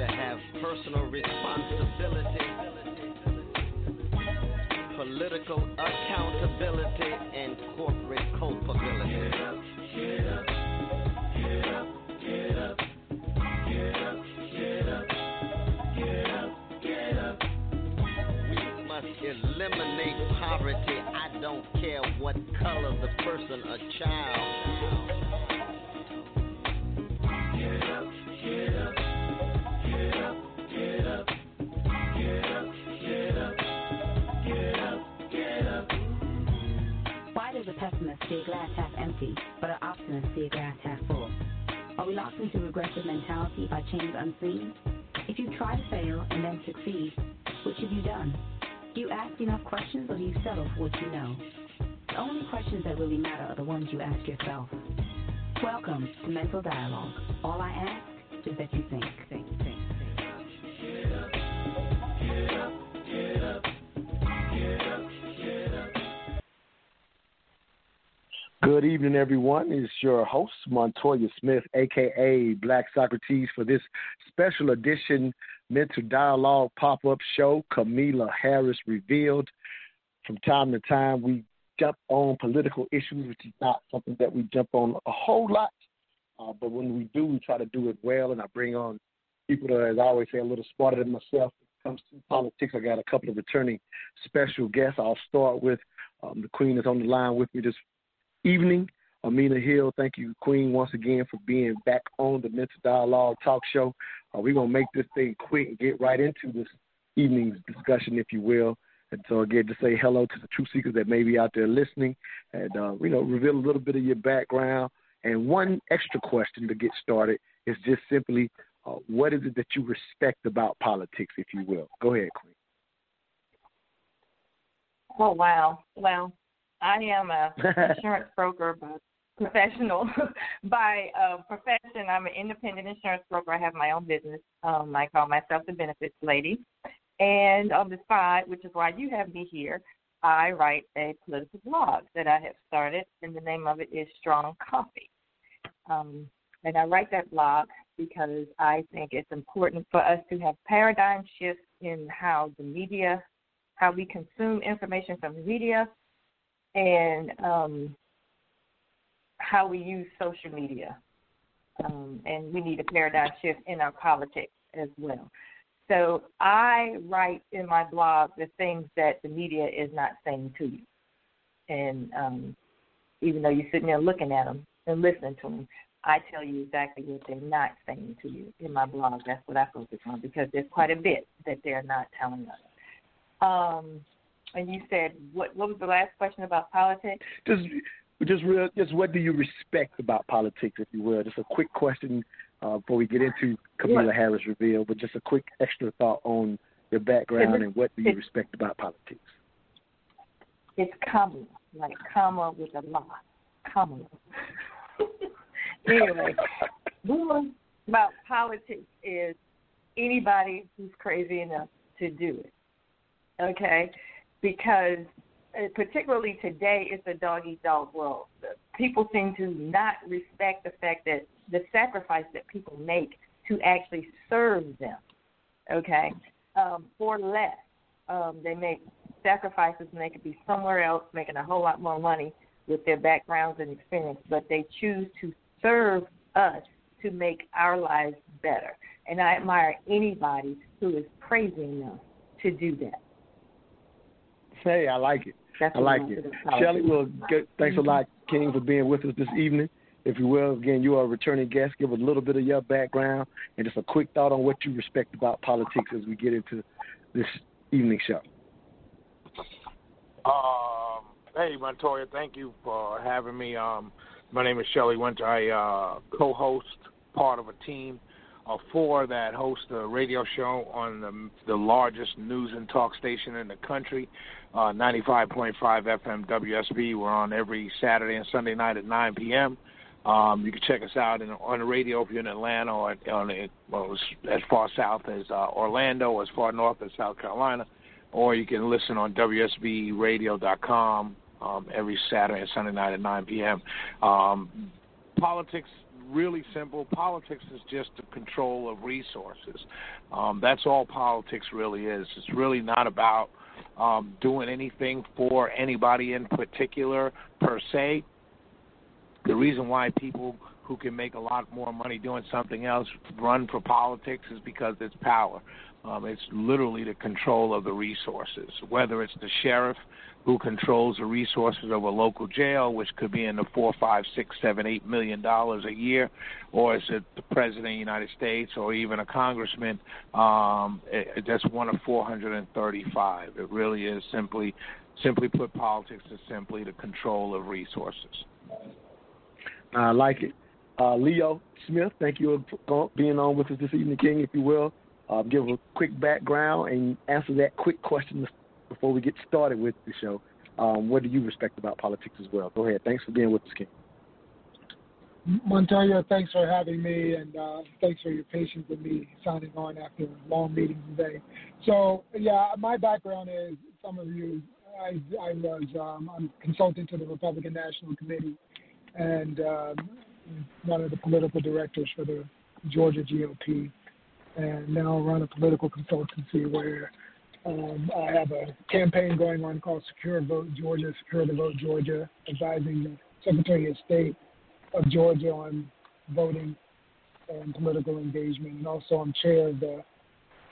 To have personal responsibility, political accountability, and corporate culpability. Get up, get up, get up, get up, get up, get up, get up. We must eliminate poverty. I don't care what color the person or child. A pessimist see a glass half empty, but an optimist see a glass half full? Are we locked into regressive mentality by chains unseen? If you try to fail and then succeed, which have you done? Do you ask enough questions or do you settle for what you know? The only questions that really matter are the ones you ask yourself. Welcome to Mental Dialogue. All I ask is that you think, think, think, Good evening, everyone. It's your host, Montoya Smith, aka Black Socrates, for this special edition Mental Dialogue pop up show, Camila Harris Revealed. From time to time, we jump on political issues, which is not something that we jump on a whole lot. Uh, but when we do, we try to do it well, and I bring on people that, as I always say, a little smarter than myself when it comes to politics. I got a couple of returning special guests. I'll start with um, the Queen is on the line with me this evening. Amina Hill, thank you, Queen, once again for being back on the Mental Dialogue Talk Show. Uh, we're going to make this thing quick and get right into this evening's discussion, if you will. And so, again, to say hello to the true seekers that may be out there listening and, uh, you know, reveal a little bit of your background. And one extra question to get started is just simply uh, what is it that you respect about politics, if you will? Go ahead, Queen. Oh wow! Well, I am a insurance broker by professional by uh, profession. I'm an independent insurance broker. I have my own business. Um, I call myself the benefits lady. And on the side, which is why you have me here, I write a political blog that I have started, and the name of it is Strong Coffee. Um, and I write that blog because I think it's important for us to have paradigm shifts in how the media, how we consume information from the media, and um, how we use social media. Um, and we need a paradigm shift in our politics as well. So I write in my blog the things that the media is not saying to you. And um, even though you're sitting there looking at them and listening to them, I tell you exactly what they're not saying to you in my blog. That's what I focus on because there's quite a bit that they're not telling us. Um, and you said what? What was the last question about politics? Just, just real, just what do you respect about politics, if you will? Just a quick question uh, before we get into Camila What? Harris reveal, but just a quick extra thought on your background and what do you respect about politics? It's Kamala, like comma with a la, Kamala. anyway, one about politics is anybody who's crazy enough to do it. Okay, because uh, particularly today, it's a dog eat dog world. People seem to not respect the fact that the sacrifice that people make to actually serve them. Okay, um, for less, um, they make sacrifices and they could be somewhere else making a whole lot more money with their backgrounds and experience, but they choose to serve us to make our lives better. And I admire anybody who is crazy enough to do that. Hey, I like it. That's I like it. Shelley, well, good, thanks a lot, King, for being with us this evening. If you will, again, you are a returning guest. Give us a little bit of your background and just a quick thought on what you respect about politics as we get into this evening show. Um, hey, Montoya, thank you for having me. Um, My name is Shelley Wynter. I uh, co-host part of a team of four that host a radio show on the, the largest news and talk station in the country, uh, 95.5 FM WSB. We're on every Saturday and Sunday night at 9 p.m. Um, you can check us out in, on the radio if you're in Atlanta or on well, as far south as uh, Orlando, as far north as South Carolina, or you can listen on WSBRadio.com um, every Saturday and Sunday night at 9 p.m. Um, politics really simple. Politics is just the control of resources. Um, that's all politics really is. It's really not about um, doing anything for anybody in particular per se. The reason why people who can make a lot more money doing something else run for politics is because it's power. Um, it's literally the control of the resources, whether it's the sheriff who controls the resources of a local jail, which could be in the four, five, six, seven, eight million dollars a year, or is it the president of the United States, or even a congressman? Um, it, that's one of 435. It really is simply, simply put, politics is simply the control of resources. I like it. Uh, Leo Smith, thank you for being on with us this evening, King, if you will. Uh, give a quick background and answer that quick question before we get started with the show. Um, what do you respect about politics as well? Go ahead. Thanks for being with us, King. Montoya, thanks for having me, and uh, thanks for your patience with me signing on after a long meeting today. So, yeah, my background is some of you. I, I was um, I'm consultant to the Republican National Committee, and um, one of the political directors for the Georgia GOP, and now run a political consultancy where um, I have a campaign going on called Secure Vote Georgia, Secure the Vote Georgia, advising the Secretary of State of Georgia on voting and political engagement. And also, I'm chair of the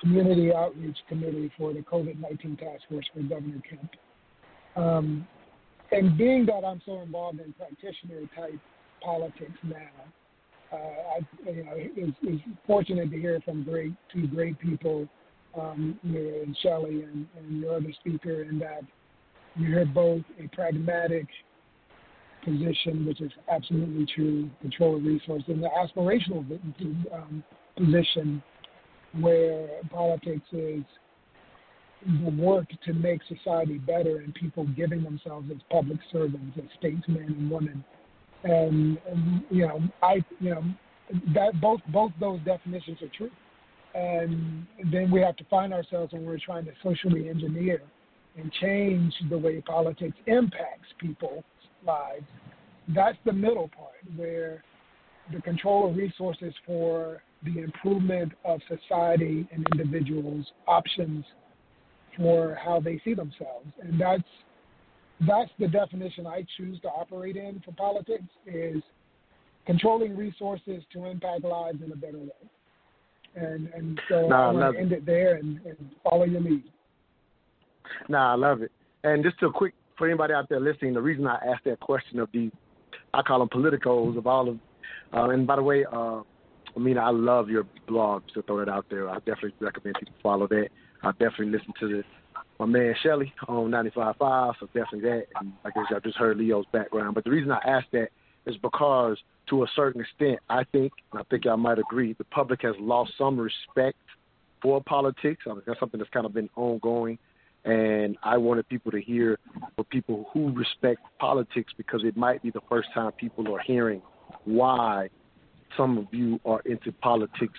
Community Outreach Committee for the COVID 19 Task Force for Governor Kemp. Um, and being that I'm so involved in practitioner type politics now, uh, I you know, is fortunate to hear from great two great people um, and Shelley and, and your other speaker, in that you hear both a pragmatic position, which is absolutely true, control of resources, and the aspirational um, position where politics is the work to make society better and people giving themselves as public servants, as statesmen and women. And, and you know, I you know that both both those definitions are true and then we have to find ourselves when we're trying to socially engineer and change the way politics impacts people's lives. That's the middle part where the control of resources for the improvement of society and individuals' options for how they see themselves. And that's that's the definition I choose to operate in for politics is controlling resources to impact lives in a better way. And and so nah, I want to end it there and, and follow your lead. Nah, I love it. And just a quick for anybody out there listening, the reason I asked that question of the, I call them politicos of all of, uh, and by the way, uh, I mean I love your blog, to throw it out there. I definitely recommend people follow that. I definitely listen to the my man Shelley um, on 95.5, so definitely that. And I guess y'all just heard Leo's background. But the reason I asked that is because to a certain extent, I think, and I think y'all might agree, the public has lost some respect for politics. I mean, that's something that's kind of been ongoing. And I wanted people to hear for people who respect politics because it might be the first time people are hearing why some of you are into politics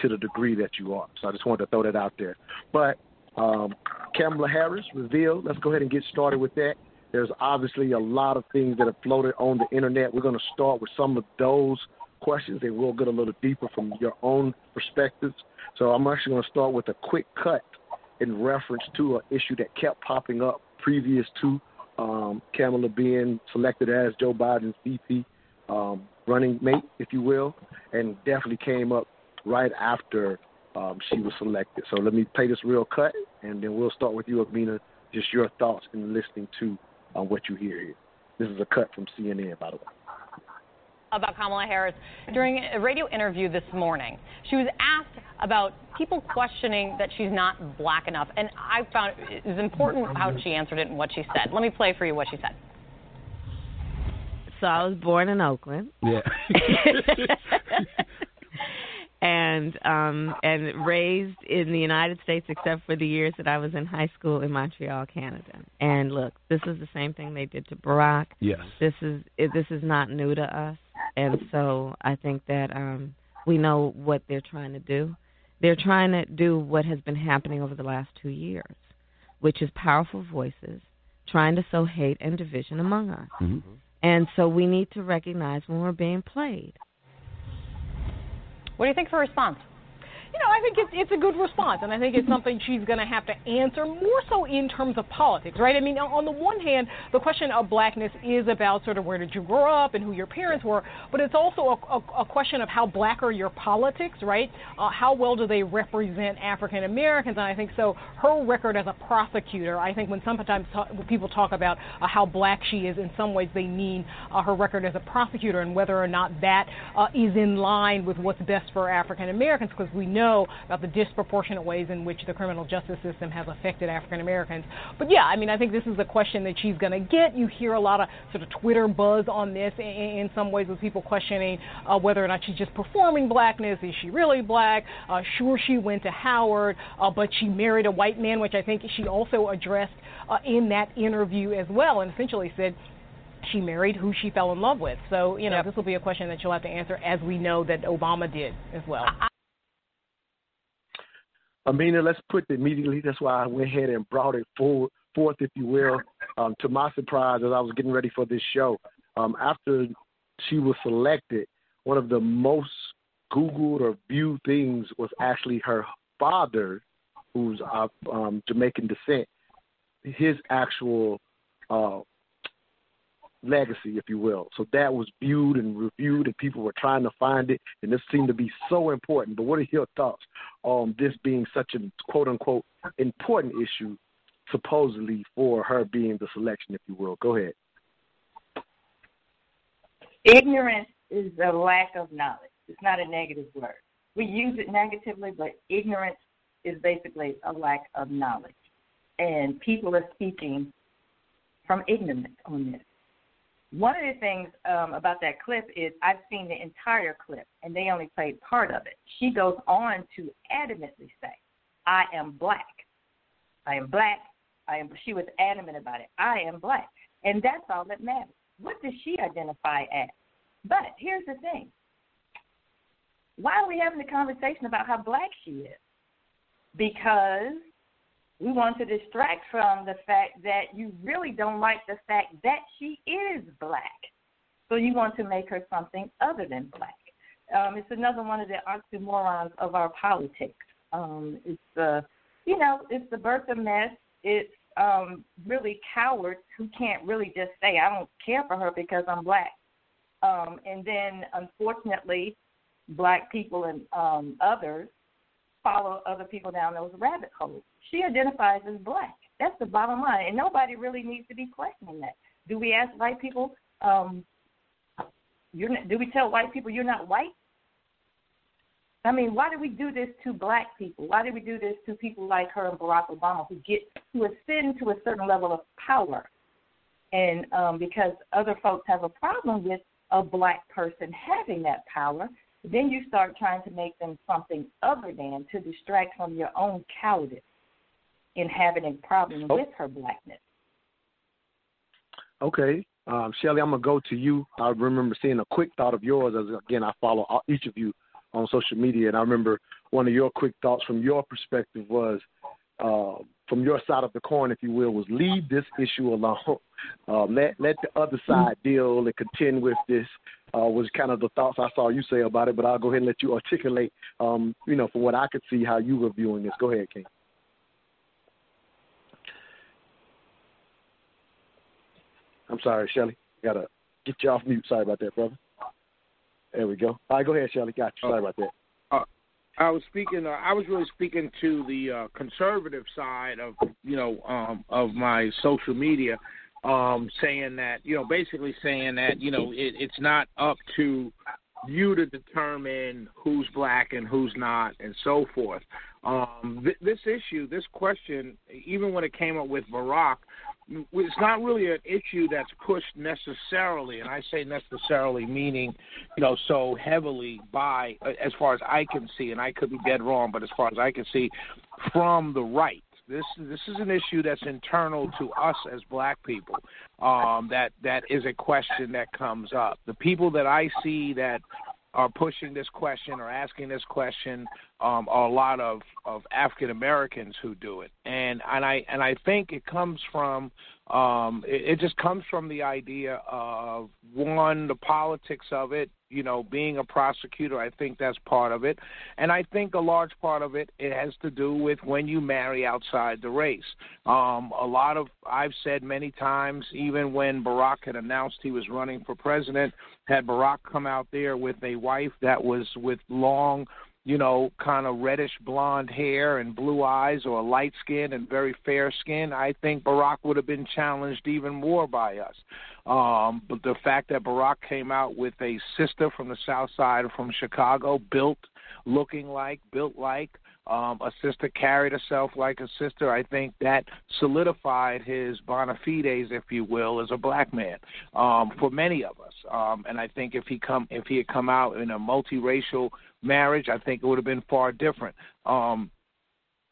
to the degree that you are. So I just wanted to throw that out there. But um, Kamala Harris revealed, let's go ahead and get started with that. There's obviously a lot of things that have floated on the internet. We're going to start with some of those questions and we'll get a little deeper from your own perspectives. So I'm actually going to start with a quick cut in reference to an issue that kept popping up previous to um, Kamala being selected as Joe Biden's VP um, running mate, if you will, and definitely came up right after um, she was selected. So let me play this real cut, and then we'll start with you, Amina, just your thoughts in listening to on what you hear here. This is a cut from CNN, by the way. About Kamala Harris during a radio interview this morning. She was asked about people questioning that she's not black enough, and I found it was important how she answered it and what she said. Let me play for you what she said. So I was born in Oakland. Yeah. and um and raised in the United States except for the years that I was in high school in Montreal, Canada. And look, this is the same thing they did to Barack. Yes. This is it- this is not new to us. And so I think that um we know what they're trying to do. They're trying to do what has been happening over the last 2 years, which is powerful voices trying to sow hate and division among us. Mhm. And so we need to recognize when we're being played. What do you think for response? You know, I think it's it's a good response, and I think it's something she's going to have to answer more so in terms of politics, right? I mean, on the one hand, the question of blackness is about sort of where did you grow up and who your parents were, but it's also a, a, a question of how black are your politics, right? Uh, how well do they represent African Americans? And I think so. Her record as a prosecutor, I think when sometimes people talk about uh, how black she is, in some ways they mean uh, her record as a prosecutor and whether or not that uh, is in line with what's best for African Americans, because we know about the disproportionate ways in which the criminal justice system has affected African Americans. But yeah, I mean, I think this is a question that she's going to get. You hear a lot of sort of Twitter buzz on this in, in some ways with people questioning uh, whether or not she's just performing blackness. Is she really black? Uh, sure, she went to Howard, uh, but she married a white man, which I think she also addressed uh, in that interview as well, and essentially said she married who she fell in love with. So, you know, this will be a question that she'll have to answer, as we know that Obama did as well. Amina, let's put it immediately. That's why I went ahead and brought it forward, forth, if you will. Um, to my surprise, as I was getting ready for this show, um, after she was selected, one of the most Googled or viewed things was actually her father, who's of um, Jamaican descent, his actual uh, legacy, if you will. So that was viewed and reviewed, and people were trying to find it, and this seemed to be so important. But what are your thoughts on this being such a quote unquote important issue, supposedly for her being the selection, if you will? Go ahead. Ignorance is a lack of knowledge. It's not a negative word. We use it negatively, but ignorance is basically a lack of knowledge. And people are speaking from ignorance on this. One of the things um, about that clip is I've seen the entire clip, and they only played part of it. She goes on to adamantly say, "I am black. I am black. I am." She was adamant about it. I am black, and that's all that matters. What does she identify as? But here's the thing: why are we having a conversation about how black she is? Because we want to distract from the fact that you really don't like the fact that she is black. So you want to make her something other than black. Um, it's another one of the oxymorons of our politics. Um, it's uh, you know, it's the birth of mess. It's um, really cowards who can't really just say, I don't care for her because I'm black. Um, and then, unfortunately, black people and um, others follow other people down those rabbit holes. She identifies as black. That's the bottom line, and nobody really needs to be questioning that. Do we ask white people? Um, you're not, do we tell white people you're not white? I mean, why do we do this to black people? Why do we do this to people like her and Barack Obama who get who ascend to a certain level of power? And um, because other folks have a problem with a black person having that power, then you start trying to make them something other than to distract from your own cowardice in having a problem Oh. with her blackness. Okay. Um, Shelley, I'm going to go to you. I remember seeing a quick thought of yours as, again, I follow each of you on social media, and I remember one of your quick thoughts from your perspective was, uh, from your side of the coin, if you will, was leave this issue alone. Um, let let the other side deal and contend with this. Uh, was kind of the thoughts I saw you say about it, but I'll go ahead and let you articulate. Um, you know, from what I could see, how you were viewing this. Go ahead, King. I'm sorry, Shelley. Gotta get you off mute. Sorry about that, brother. There we go. All right, go ahead, Shelley. Got you. Sorry about that. Uh, I was speaking. Uh, I was really speaking to the uh, conservative side of you know um, of my social media, um, saying that you know basically saying that you know it, it's not up to you to determine who's black and who's not and so forth. Um, th- this issue, this question, even when it came up with Barack, it's not really an issue that's pushed necessarily, and I say necessarily meaning, you know, so heavily by, as far as I can see, and I could be dead wrong, but as far as I can see, from the right. This this is an issue that's internal to us as black people. Um, that that is a question that comes up. The people that I see that are pushing this question or asking this question um, a lot of, of African Americans who do it, and and I and I think it comes from um, it, it just comes from the idea of one the politics of it. You know, being a prosecutor, I think that's part of it, and I think a large part of it it has to do with when you marry outside the race. Um, a lot of I've said many times, even when Barack had announced he was running for president, had Barack come out there with a wife that was with long you know, kind of reddish blonde hair and blue eyes or light skin and very fair skin, I think Barack would have been challenged even more by us. Um, but the fact that Barack came out with a sister from the south side from Chicago, built, looking like, built like, um, a sister carried herself like a sister. I think that solidified his bona fides, if you will, as a black man um, for many of us. Um, and I think if he come if he had come out in a multiracial marriage, I think it would have been far different. Um,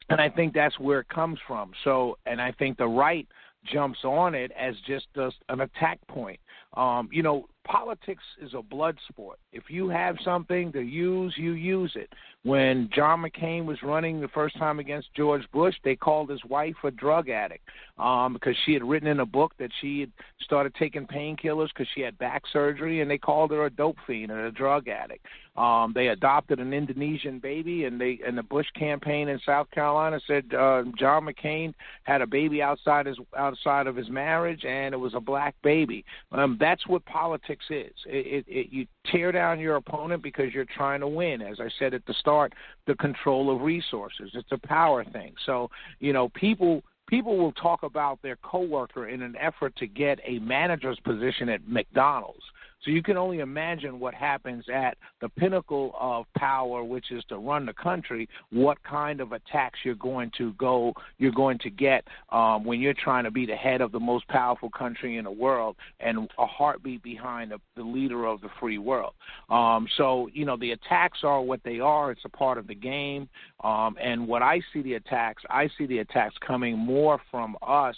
and I think that's where it comes from. So, and I think the right jumps on it as just a, an attack point. Um, you know, politics is a blood sport. If you have something to use, you use it. When John McCain was running the first time against George Bush, they called his wife a drug addict um, because she had written in a book that she had started taking painkillers because she had back surgery, and they called her a dope fiend and a drug addict. Um, they adopted an Indonesian baby, and they and the Bush campaign in South Carolina said uh, John McCain had a baby outside his outside of his marriage, and it was a black baby. Um, that's what politics is. It, it, it, you tear down your opponent because you're trying to win. As I said at the start, the control of resources. It's a power thing. So you know people people will talk about their coworker in an effort to get a manager's position at McDonald's. So you can only imagine what happens at the pinnacle of power, which is to run the country. What kind of attacks you're going to go, you're going to get um, when you're trying to be the head of the most powerful country in the world and a heartbeat behind the, the leader of the free world. Um, so you know the attacks are what they are. It's a part of the game. Um, and what I see the attacks, I see the attacks coming more from us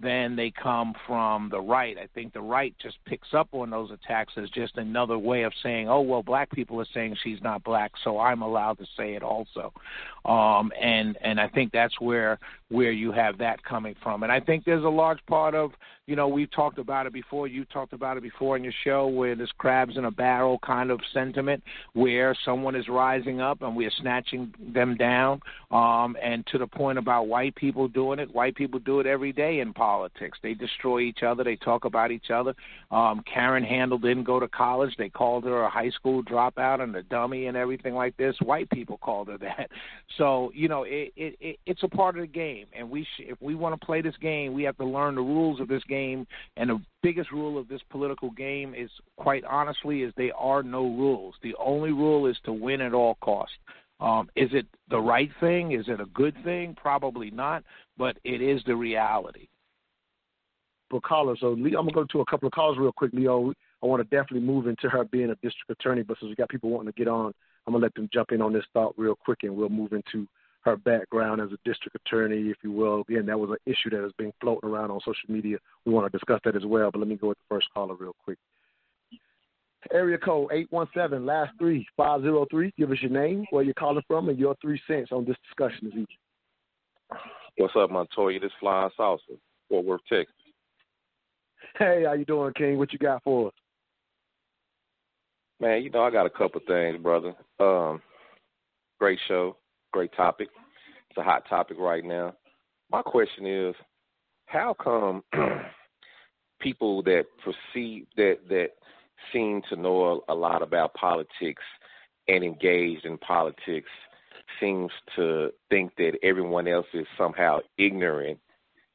then they come from the right. I think the right just picks up on those attacks as just another way of saying, "Oh well, black people are saying she's not black, so I'm allowed to say it also." Um, and and I think that's where where you have that coming from. And I think there's a large part of you know we've talked about it before. You talked about it before in your show where there's crabs in a barrel kind of sentiment where someone is rising up and we are snatching them down. Um, and to the point about white people doing it, white people do it every day in politics politics. They destroy each other. They talk about each other. Um, Karen Handel didn't go to college. They called her a high school dropout and a dummy and everything like this. White people called her that. So you know, it, it, it it's a part of the game, and we sh- if we want to play this game, we have to learn the rules of this game. And the biggest rule of this political game is, quite honestly, is there are no rules. The only rule is to win at all costs. Um, is it the right thing? Is it a good thing? Probably not, but it is the reality for callers. So Leo, I'm gonna go to a couple of calls real quick, Leo. I want to definitely move into her being a district attorney, but since we got people wanting to get on, I'm gonna let them jump in on this thought real quick, and we'll move into her background as a district attorney, if you will. Again, that was an issue that has been floating around on social media. We want to discuss that as well, but let me go with the first caller real quick. Area code 817, last three, 503. Give us your name, where you're calling from, and your three cents on this discussion this evening. What's up, Montoya? This Flying Salsa, Fort Worth, Texas. Hey, how you doing, King? What you got for us? Man, you know I got a couple things, brother. Um, great show, great topic. It's a hot topic right now. My question is, how come people that perceive that that seem to know a lot about politics and engaged in politics seems to think that everyone else is somehow ignorant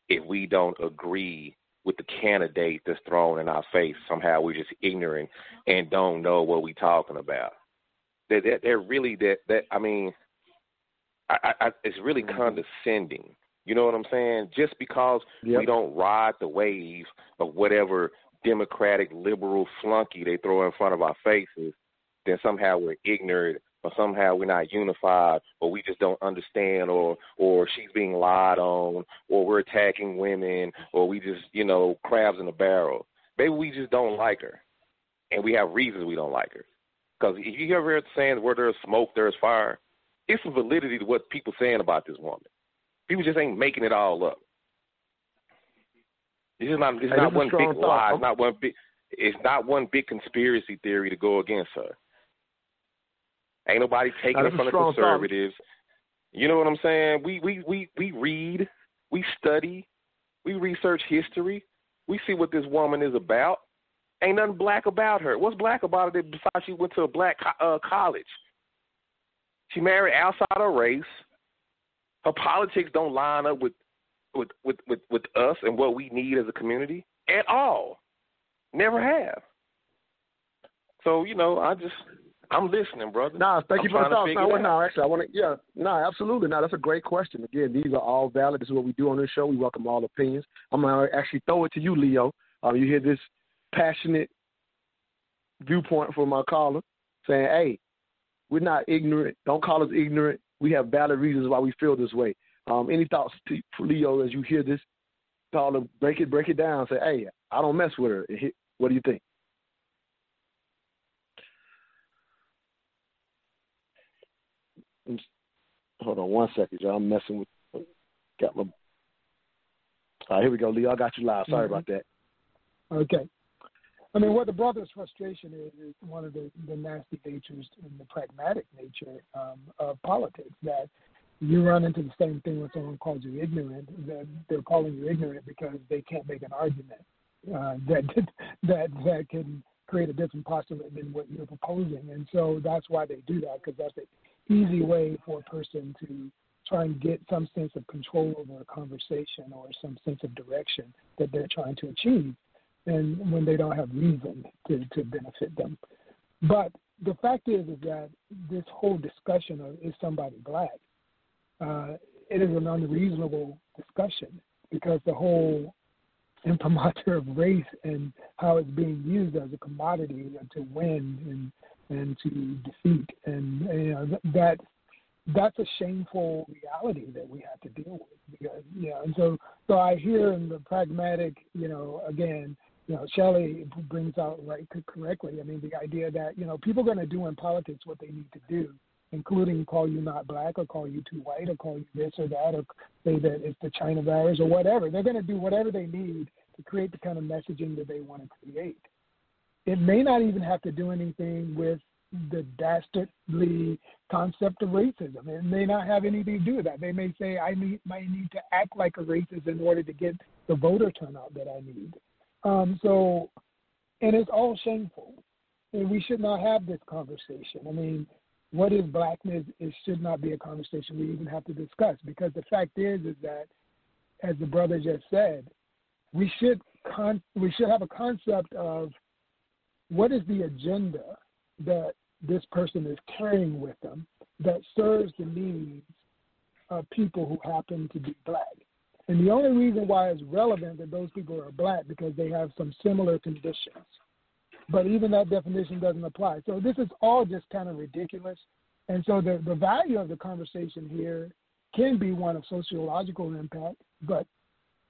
if we don't agree with the candidate that's thrown in our face. Somehow we're just ignorant and don't know what we're talking about. That they're, they're really that that I mean, I, I, it's really mm-hmm. condescending You know what I'm saying? Just because Yep. we don't ride the wave of whatever democratic liberal flunky they throw in front of our faces, then somehow we're ignorant or somehow we're not unified or we just don't understand or or she's being lied on or we're attacking women or we just, you know, crabs in a barrel. Maybe we just don't like her. And we have reasons we don't like her. Because if you ever heard the saying where there's smoke, there's fire, it's some validity to what people saying about this woman. People just ain't making it all up. It's just not. It's Hey, not one big thought. lie. It's not one big. It's not one big conspiracy theory to go against her. Ain't nobody taking it from the strong thought. conservatives. You know what I'm saying? We we we we read, we study, we research history. We see what this woman is about. Ain't nothing black about her. What's black about it besides she went to a black co- uh, college? She married outside her race. Her politics don't line up with with with with, with us and what we need as a community at all. Never have. So you know, I just I'm listening, brother. No, thank I'm you for the thoughts. No, no, actually, I want to. Yeah, no, absolutely. No, that's a great question. Again, these are all valid. This is what we do on this show. We welcome all opinions. I'm gonna actually throw it to you, Leo. Um, you hear this passionate viewpoint from our caller saying, "Hey, we're not ignorant. Don't call us ignorant. We have valid reasons why we feel this way." Um, any thoughts, to, for Leo, as you hear this caller? Break it, break it down. Say, "Hey, I don't mess with her." What do you think? Hold on one second, y'all. I'm messing with. Got my. All right, here we go, Leo. I got you live. Sorry Mhm. about that. Okay. I mean, what the brother's frustration is is one of the, the nasty natures and the pragmatic nature um, of politics. That you run into the same thing when someone calls you ignorant. That they're calling you ignorant because they can't make an argument uh, that that that can create a different postulate than what you're proposing. And so that's why they do that because that's an easy way for a person to try and get some sense of control over a conversation or some sense of direction that they're trying to achieve and when they don't have reason to, to benefit them. But the fact is, is that this whole discussion of is somebody black, uh, it is an unreasonable discussion because the whole imprimatur of race and how it's being used as a commodity to win and and to defeat, and you know that that's a shameful reality that we have to deal with because and so so I hear in the pragmatic you know again you know Shelley brings out right correctly I mean the idea that you know people are going to do in politics what they need to do including call you not black or call you too white or call you this or that or say that it's the China virus or whatever they're going to do whatever they need to create the kind of messaging that they want to create it may not even have to do anything with the dastardly concept of racism. It may not have anything to do with that. They may say I need might need to act like a racist in order to get the voter turnout that I need. Um, so, and it's all shameful. And we should not have this conversation. I mean, what is blackness? It should not be a conversation we even have to discuss because the fact is, is that, as the brother just said, we should con- we should have a concept of what is the agenda that this person is carrying with them that serves the needs of people who happen to be black. And the only reason why it's relevant that those people are black because they have some similar conditions. But even that definition doesn't apply. So this is all just kind of ridiculous. And so the, the value of the conversation here can be one of sociological impact, but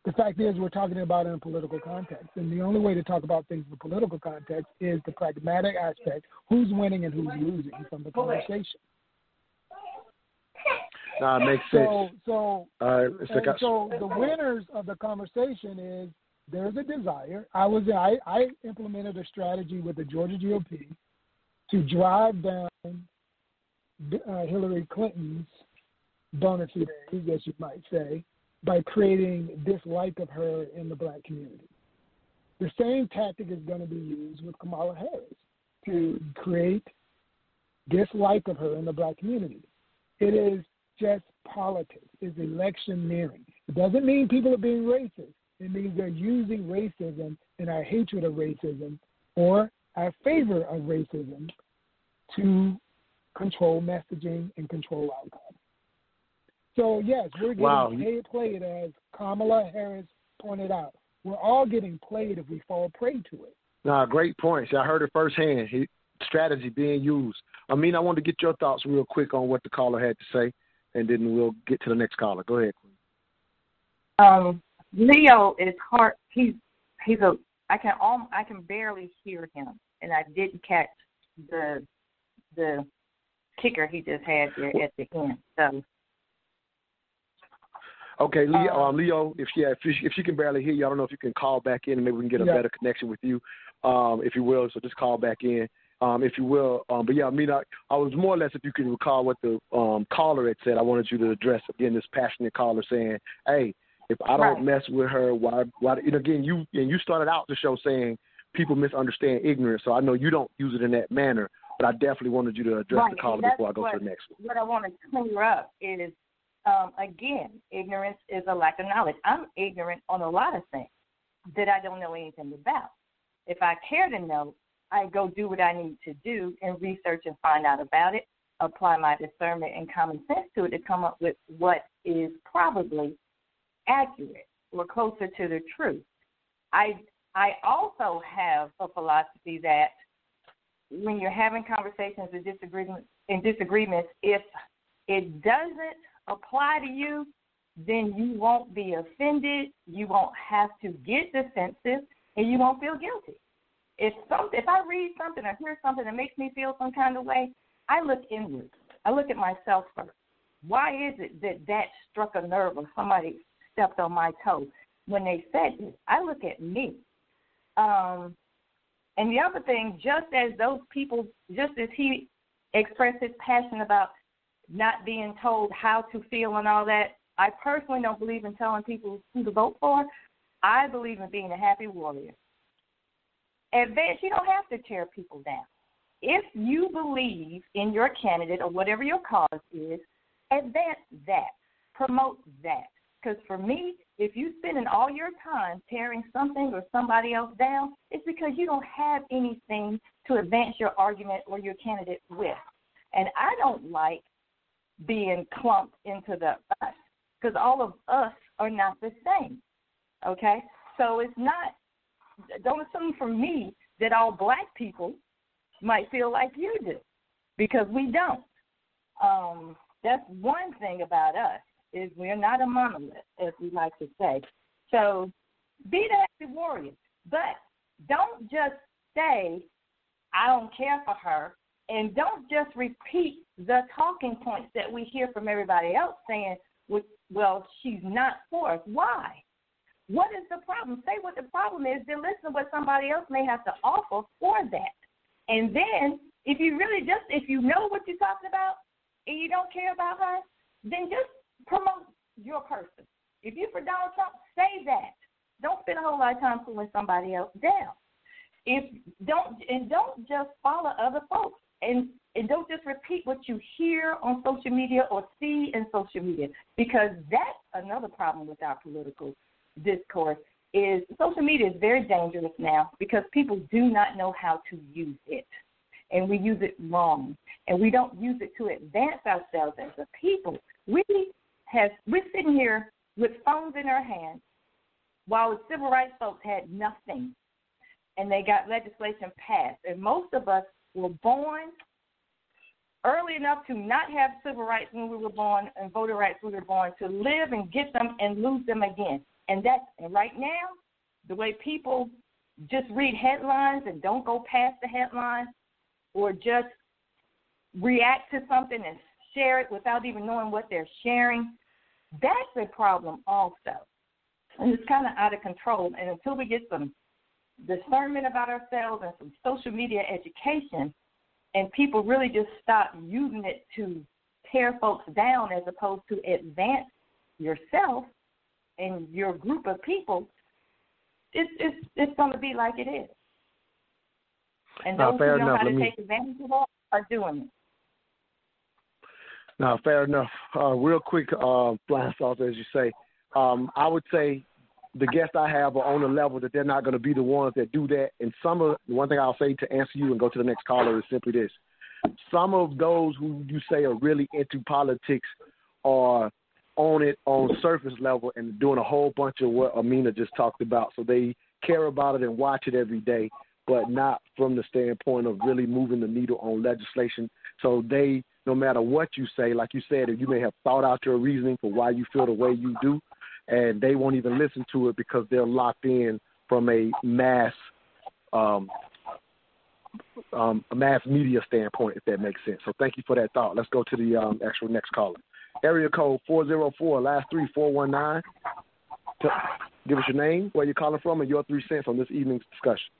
the fact is we're talking about it in a political context. And the only way to talk about things in a political context is the pragmatic aspect, who's winning and who's losing from the conversation. No, it makes sense. So, so, All right, let's and so the winners of the conversation is there's a desire. I was I, I implemented a strategy with the Georgia GOP to drive down uh, Hillary Clinton's bona fides, as you might say, by creating dislike of her in the black community. The same tactic is going to be used with Kamala Harris to create dislike of her in the black community. It is just politics. It's electioneering. It doesn't mean people are being racist. It means they're using racism and our hatred of racism or our favor of racism to control messaging and control outcomes. So yes, we're getting Wow. played, played as Kamala Harris pointed out. We're all getting played if we fall prey to it. Nah, great points. I heard it firsthand. He, strategy being used. I mean, I want to get your thoughts real quick on what the caller had to say, and then we'll get to the next caller. Go ahead. Queen. Um, Leo is hard. He's he's a. I can alm I can barely hear him, and I didn't catch the the kicker he just had there at the end. So Okay, Leo. Um, Um, Leo, if she if she, if she can barely hear you, I don't know if you can call back in, and maybe we can get a Yeah. better connection with you, um, if you will. So just call back in, um, if you will. Um, but yeah, I mean, I, I was more or less, if you can recall what the um, caller had said, I wanted you to address again this passionate caller saying, "Hey, if I don't Right. mess with her, why? Why? And again, you and you started out the show saying people misunderstand ignorance, so I know you don't use it in that manner. But I definitely wanted you to address Right, the caller before I go what, to the next one. What I want to clear up is, um, again, ignorance is a lack of knowledge. I'm ignorant on a lot of things that I don't know anything about. If I care to know, I go do what I need to do and research and find out about it, apply my discernment and common sense to it to come up with what is probably accurate or closer to the truth. I I also have a philosophy that when you're having conversations and disagreements and disagreements, if it doesn't apply to you, then you won't be offended, you won't have to get defensive, and you won't feel guilty. If some if I read something or hear something that makes me feel some kind of way, I look inward. I look at myself first. Why is it that that struck a nerve or somebody stepped on my toe when they said this? I look at me. Um, and the other thing, just as those people, just as he expressed his passion about not being told how to feel and all that, I personally don't believe in telling people who to vote for. I believe in being a happy warrior. Advance, you don't have to tear people down. If you believe in your candidate or whatever your cause is, advance that, promote that. Because for me, if you're spending all your time tearing something or somebody else down, it's because you don't have anything to advance your argument or your candidate with. And I don't like being clumped into the us because all of us are not the same. Okay? So it's not, don't assume from me that all black people might feel like you do because we don't. Um, that's one thing about us is we're not a monolith, as we like to say. So be the happy warrior, but don't just say I don't care for her, and don't just repeat the talking points that we hear from everybody else saying, "Well, she's not for us." Why? What is the problem? Say what the problem is, then listen to what somebody else may have to offer for that. And then, if you really just, if you know what you're talking about and you don't care about her, then just promote your person. If you're for Donald Trump, say that. Don't spend a whole lot of time pulling somebody else down. If don't and don't just follow other folks and and don't just repeat what you hear on social media or see in social media because that's another problem with our political discourse is social media is very dangerous now because people do not know how to use it. And we use it wrong. And we don't use it to advance ourselves as a people. We have we're sitting here with phones in our hands while the civil rights folks had nothing. And they got legislation passed. And most of us were born early enough to not have civil rights when we were born and voter rights when we were born to live and get them and lose them again and that's and right now the way people just read headlines and don't go past the headlines or just react to something and share it without even knowing what they're sharing, that's a problem also. And it's kind of out of control. And until we get some discernment about ourselves and some social media education, and people really just stop using it to tear folks down as opposed to advance yourself and your group of people, it's it's it's going to be like it is. And No, those who know enough. how to me- take advantage of it are doing it. Now, fair enough. Uh, real quick, uh, blind sauce, as you say. Um, I would say the guests I have are on a level that they're not going to be the ones that do that. And some of the one thing I'll say to answer you and go to the next caller is simply this: some of those who you say are really into politics are on it on surface level and doing a whole bunch of what Amina just talked about. So they care about it and watch it every day, but not from the standpoint of really moving the needle on legislation. So they, no matter what you say, like you said, you may have thought out your reasoning for why you feel the way you do, and they won't even listen to it because they're locked in from a mass um, um, a mass media standpoint, if that makes sense. So thank you for that thought. Let's go to the um, actual next caller. Area code 404, last three, 419. Give us your name, where you're calling from, and your three cents on this evening's discussion.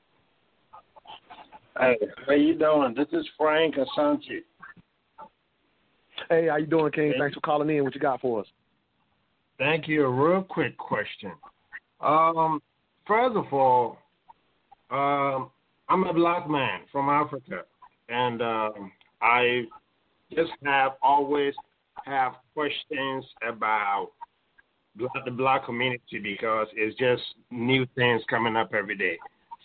Hey, how you doing? This is Frank Asante. Hey, how you doing, King? Thanks for calling in. What you got for us? Thank you. A real quick question. Um, first of all, um, I'm a black man from Africa, and um, I just have always have questions about the black community because it's just new things coming up every day.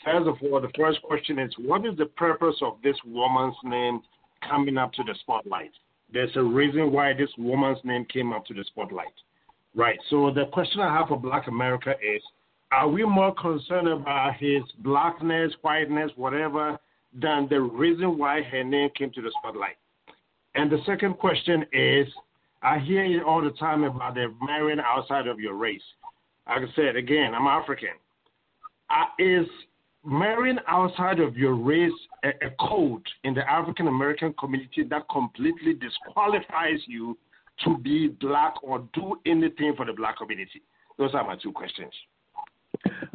First of all, the first question is, what is the purpose of this woman's name coming up to the spotlight? There's a reason why this woman's name came up to the spotlight. Right. So the question I have for Black America is are we more concerned about his blackness, whiteness, whatever, than the reason why her name came to the spotlight? And the second question is I hear it all the time about the marrying outside of your race. Like I said, again, I'm African. Uh, is marrying outside of your race a, a code in the African American community that completely disqualifies you to be black or do anything for the black community? Those are my two questions.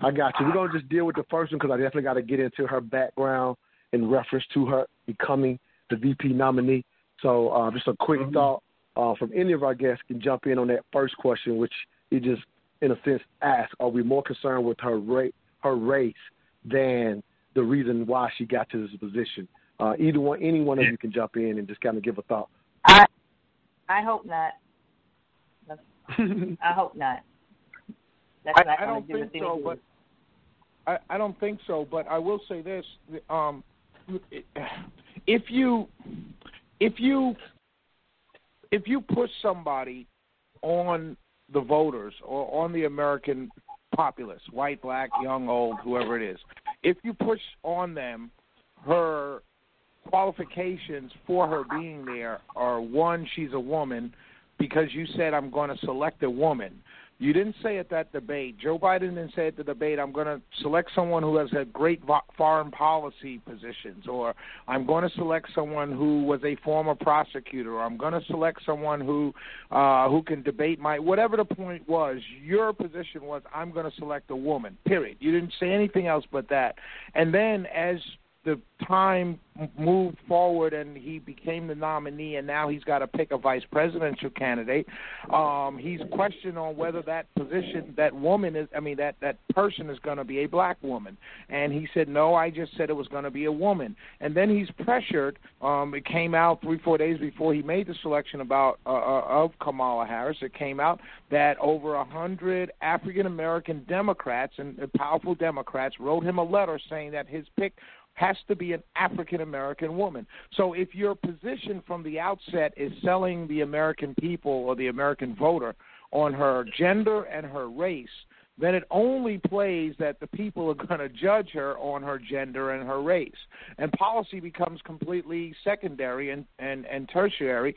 I got you. We're gonna just deal with the first one because I definitely got to get into her background in reference to her becoming the VP nominee. So uh, just a quick mm-hmm. thought uh, from any of our guests can jump in on that first question, which he just in a sense asked: Are we more concerned with her ra- her race than the reason why she got to this position? Uh, either one, any one of you can jump in and just kind of give a thought. I I hope not. I hope not. That's I, I don't think so, but I, I don't think so. But I will say this: um, if you if you if you push somebody on the voters or on the American populace, white, black, young, old, whoever it is, if you push on them her qualifications for her being there are one, she's a woman, because you said I'm going to select a woman. You didn't say at that debate. Joe Biden didn't say at the debate, I'm going to select someone who has had great foreign policy positions, or I'm going to select someone who was a former prosecutor, or I'm going to select someone who uh, who can debate my whatever the point was. Your position was, I'm going to select a woman. Period. You didn't say anything else but that. And then as the time moved forward and he became the nominee and now he's got to pick a vice presidential candidate um he's questioned on whether that position that woman is i mean that that person is going to be a black woman. And he said no i just said it was going to be a woman. And then he's pressured um it came out 3 4 days before he made the selection about uh, uh of Kamala Harris it came out that over a hundred African American Democrats and powerful Democrats wrote him a letter saying that his pick has to be an African American woman. So if your position from the outset is selling the American people or the American voter on her gender and her race, then it only plays that the people are going to judge her on her gender and her race. And policy becomes completely secondary and, and, and tertiary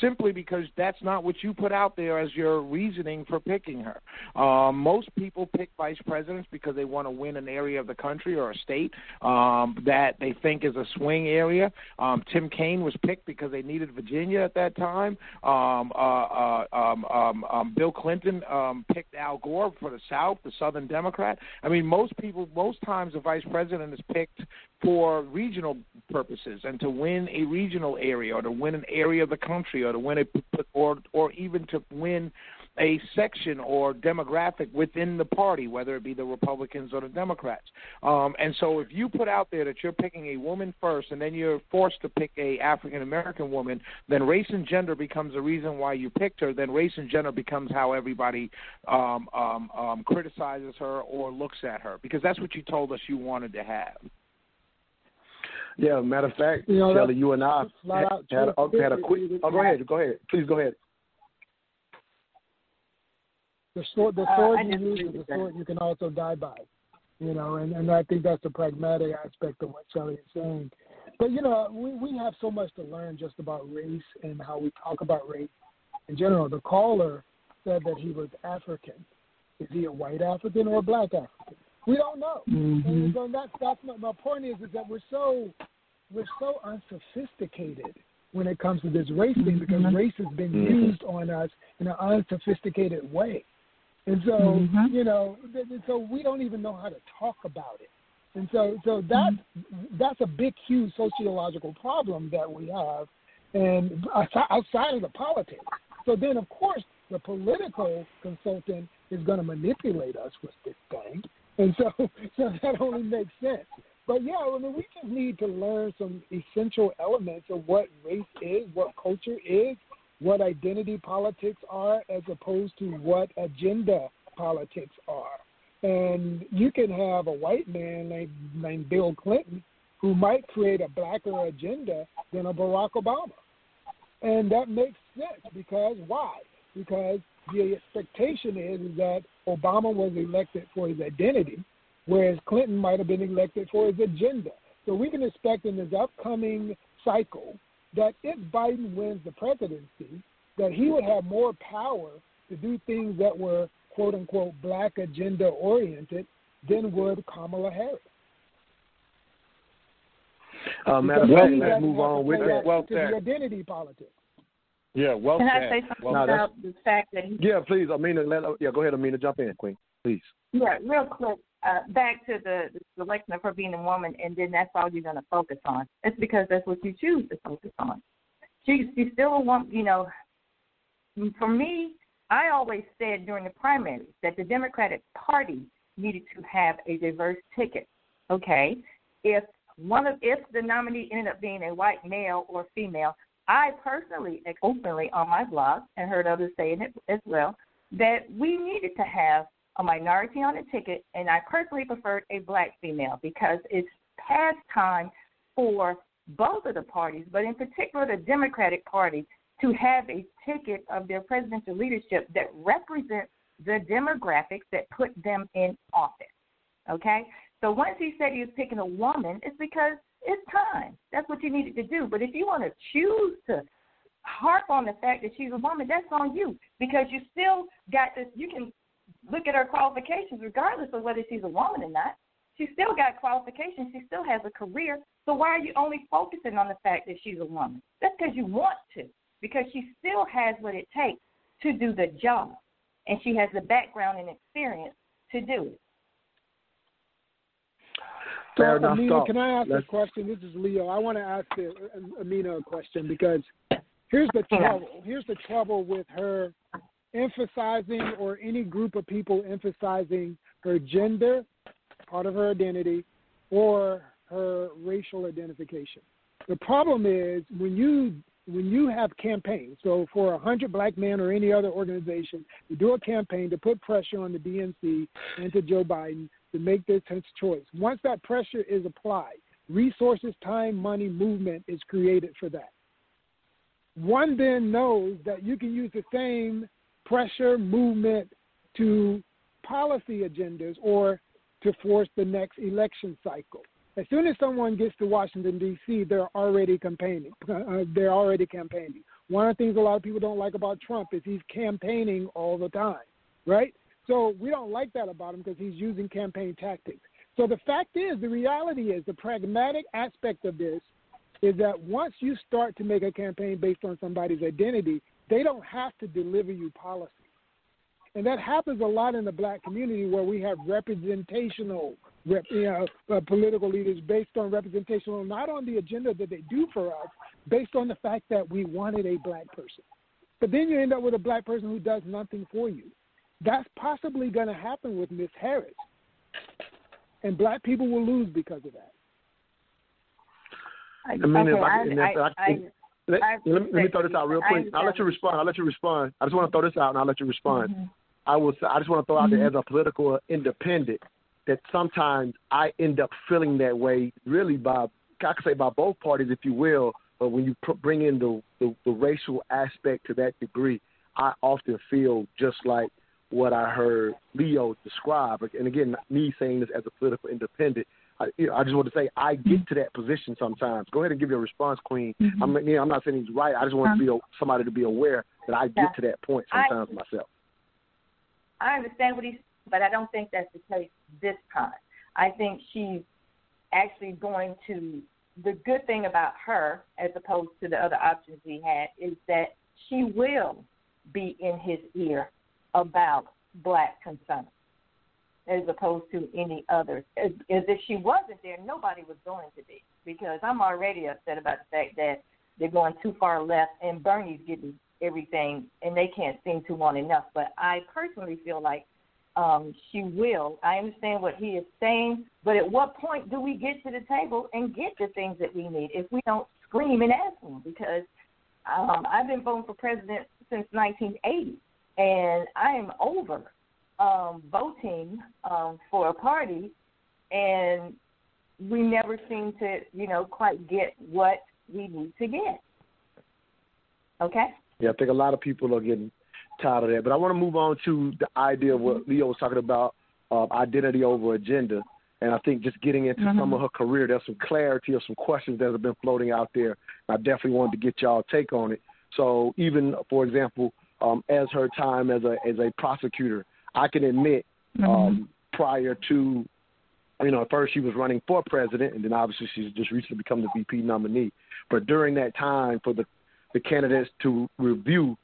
simply because that's not what you put out there as your reasoning for picking her. Um, most people pick vice presidents because they want to win an area of the country or a state um, that they think is a swing area. Um, Tim Kaine was picked because they needed Virginia at that time. Um, uh, uh, um, um, Bill Clinton picked Al Gore for the South, the Southern Democrat. I mean, most people, most times, the vice president is picked for regional purposes and to win a regional area, or to win an area of the country, or to win a, or or even to win a section or demographic within the party, whether it be the Republicans or the Democrats. Um, and so, if you put out there that you're picking a woman first, and then you're forced to pick a African American woman, then race and gender becomes the reason why you picked her. Then race and gender becomes how everybody um, um, um, criticizes her or looks at her, because that's what you told us you wanted to have. Yeah, matter of fact, you know, Kelly, you and I had, had, had, a, had a quick. Oh, go ahead. Go ahead. Please go ahead. The sword, the Uh, sword I you use is the sword you can also die by. You know, and, and I think that's the pragmatic aspect of what Shelley is saying. But you know, we we have so much to learn just about race and how we talk about race in general. The caller said that he was African. Is he a white African or a black African? We don't know. And so that's that's my, my point is is that we're so we're so unsophisticated when it comes to this race thing because race has been Mhm. used on us in an unsophisticated way. And so, Mhm. you know, th- so we don't even know how to talk about it. And so, so that that's a big, huge sociological problem that we have, and outside outside of the politics. So then, of course, the political consultant is going to manipulate us with this thing, and so, so that only makes sense. But yeah, I mean, we just need to learn some essential elements of what race is, what culture is, what identity politics are, as opposed to what agenda politics are. And you can have a white man named, named Bill Clinton who might create a blacker agenda than a Barack Obama. And that makes sense because why? Because the expectation is, is that Obama was elected for his identity, whereas Clinton might have been elected for his agenda. So we can expect in this upcoming cycle that if Biden wins the presidency, that he would have more power to do things that were quote unquote black agenda oriented than would Kamala Harris. Uh, matter of fact, he let's move on with that. that to the identity politics. Yeah, well Can I say something Well, about the fact that he Yeah, please, Amina. Let, yeah, go ahead, Amina. Jump in, Queen. Please. Yeah, real quick. Uh, back to the, selection of her being a woman, and then that's all you're going to focus on. It's because that's what you choose to focus on. She, she's still a woman. You know, for me, I always said during the primaries that the Democratic Party needed to have a diverse ticket. Okay, if one of if the nominee ended up being a white male or female, I personally, openly on my blog, and heard others saying it as well, that we needed to have a minority on the ticket, and I personally preferred a black female because it's past time for both of the parties, but in particular the Democratic Party, to have a ticket of their presidential leadership that represents the demographics that put them in office. Okay? So once he said he was picking a woman, it's because it's time. That's what you needed to do. But if you want to choose to harp on the fact that she's a woman, that's on you because you still got this. You can look at her qualifications regardless of whether she's a woman or not. She still got qualifications. She still has a career. So why are you only focusing on the fact that she's a woman? That's because you want to, because she still has what it takes to do the job, and she has the background and experience to do it. So, Fair enough Amina, thought. can I ask Let's- a question? This is Leo. I want to ask uh, Amina a question because here's the trouble. Here's the trouble with her emphasizing, or any group of people emphasizing her gender, part of her identity, or her racial identification. The problem is when you when you have campaigns. So for a hundred black men or any other organization, you do a campaign to put pressure on the DNC and to Joe Biden to make this his choice. Once that pressure is applied, resources, time, money, movement is created for that. One then knows that you can use the same pressure, movement to policy agendas or to force the next election cycle. As soon as someone gets to Washington D.C., they're already campaigning. Uh, they're already campaigning. One of the things a lot of people don't like about Trump is he's campaigning all the time, right? So we don't like that about him because he's using campaign tactics. So the fact is, the reality is, the pragmatic aspect of this is that once you start to make a campaign based on somebody's identity, they don't have to deliver you policy. And that happens a lot in the black community where we have representational rep, you know, uh, political leaders based on representational, not on the agenda that they do for us, based on the fact that we wanted a black person. But then you end up with a black person who does nothing for you. That's possibly going to happen with Miss Harris. And black people will lose because of that. I mean, if I, I- if I- I, I- let, let me, let me throw this out real quick. I'll let you respond. I'll let you respond. I just want to throw this out, and I'll let you respond. Mhm. I will. I just want to throw out there Mhm. as a political independent that sometimes I end up feeling that way. Really, by I could say by both parties, if you will. But when you pr- bring in the, the the racial aspect to that degree, I often feel just like what I heard Leo describe. And again, me saying this as a political independent, I, you know, I just want to say I get to that position sometimes. Go ahead and give your response, Queen. Mhm. I'm, you know, I'm not saying he's right. I just want to be somebody to be aware that I Yeah. get to that point I- sometimes myself. I understand what he's, but I don't think that's the case this time. I think she's actually going to. The good thing about her, as opposed to the other options he had, is that she will be in his ear about black concerns, as opposed to any others. As, as if she wasn't there, nobody was going to be. Because I'm already upset about the fact that they're going too far left, and Bernie's getting everything, and they can't seem to want enough. But I personally feel like um, she will. I understand what he is saying, but at what point do we get to the table and get the things that we need if we don't scream and ask them? Because um, I've been voting for president since 1980, and I am over um, voting um, for a party, and we never seem to, you know, quite get what we need to get. Okay. Yeah, I think a lot of people are getting tired of that. But I want to move on to the idea of what Leo was talking about, uh, identity over agenda. And I think just getting into some of her career, there's some clarity or some questions that have been floating out there. I definitely wanted to get y'all take on it. So even, for example, um, as her time as a as a prosecutor, I can admit um, prior to, you know, at first she was running for president, and then obviously she's just recently become the VP nominee. But during that time, for the the candidates to review,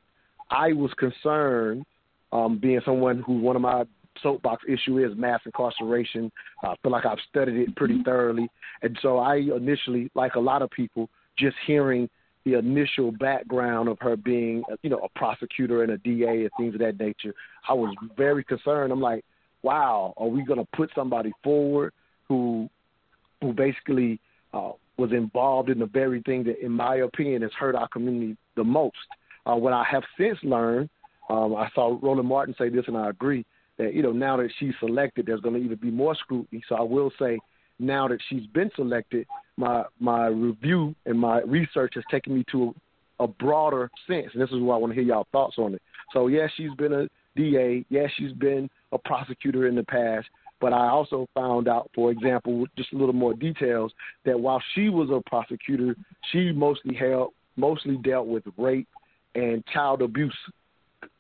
I was concerned, um, being someone who one of my soapbox issue is mass incarceration. I feel like I've studied it pretty thoroughly, and so I initially, like a lot of people, just hearing the initial background of her being, you know, a prosecutor and a DA and things of that nature, I was very concerned. I'm like, wow, are we going to put somebody forward who, who basically uh, was involved in the very thing that, in my opinion, has hurt our community the most? Uh, what I have since learned, um, I saw Roland Martin say this, and I agree that you know now that she's selected, there's going to even be more scrutiny. So I will say, now that she's been selected, my my review and my research has taken me to a, a broader sense, and this is why I want to hear y'all thoughts on it. So yes, she's been a DA. Yes, she's been a prosecutor in the past. But I also found out, for example, just a little more details, that while she was a prosecutor, she mostly held mostly dealt with rape and child abuse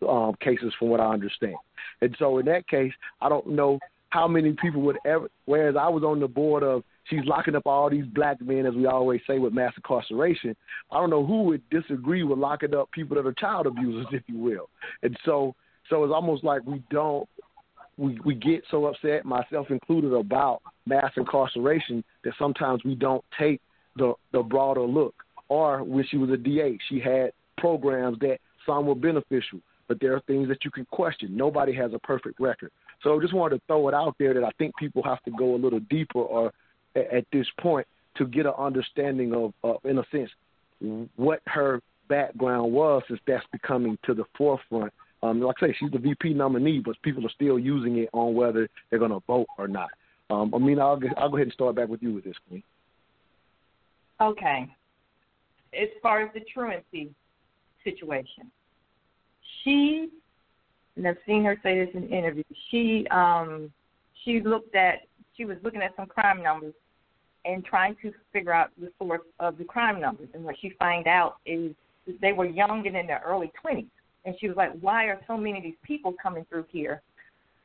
um, cases, from what I understand. And so, in that case, I don't know how many people would ever. Whereas I was on the board of she's locking up all these black men, as we always say, with mass incarceration. I don't know who would disagree with locking up people that are child abusers, if you will. And so, so it's almost like we don't. We we get so upset, myself included, about mass incarceration that sometimes we don't take the the broader look. Or when she was a DA, she had programs that some were beneficial, but there are things that you can question. Nobody has a perfect record. So just wanted to throw it out there that I think people have to go a little deeper or at, this point to get an understanding of, in a sense, what her background was since that's becoming to the forefront. Um, like I say, she's the VP nominee, but people are still using it on whether they're going to vote or not. Um, I mean, I'll, I'll go ahead and start back with you with this, Queen. Okay. As far as the truancy situation, she, and I've seen her say this in interviews. She, um, she looked at, she was looking at some crime numbers and trying to figure out the source of the crime numbers. And what she found out is they were young and in their early 20s. And she was like, why are so many of these people coming through here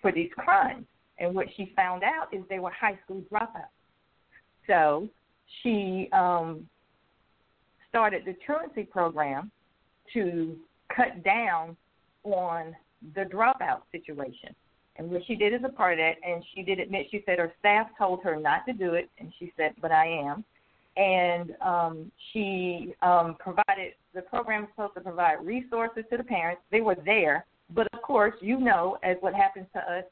for these crimes? And what she found out is they were high school dropouts. So she um, started the truancy program to cut down on the dropout situation. And what she did as a part of that, and she did admit, she said her staff told her not to do it, and she said, but I am. And um, she um, provided, the program was supposed to provide resources to the parents. They were there, but of course, you know, as what happens to us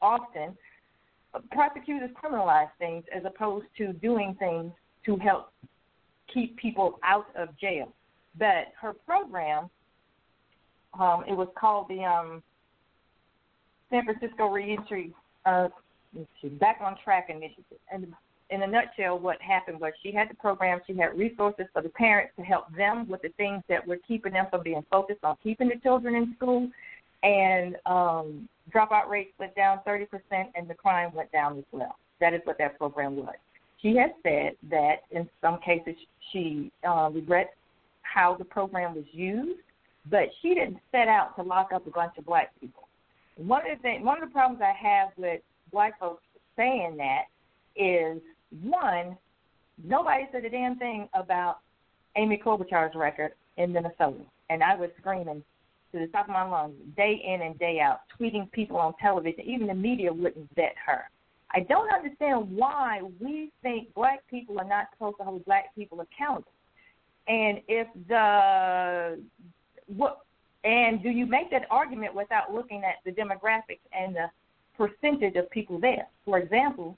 often, prosecutors criminalize things as opposed to doing things to help keep people out of jail. But her program, um, it was called the um, San Francisco Reentry uh, Back on Track Initiative. And in a nutshell, what happened was she had the program, she had resources for the parents to help them with the things that were keeping them from being focused on keeping the children in school. And um, dropout rate went down 30%, and the crime went down as well. That is what that program was. She has said that in some cases she uh, regrets how the program was used, but she didn't set out to lock up a bunch of black people. One of the things, one of the problems I have with black folks saying that is one, nobody said a damn thing about Amy Klobuchar's record in Minnesota, and I was screaming to the top of my lungs day in and day out, tweeting people on television. Even the media wouldn't vet her. I don't understand why we think black people are not supposed to hold black people accountable. And if the what and do you make that argument without looking at the demographics and the percentage of people there? For example,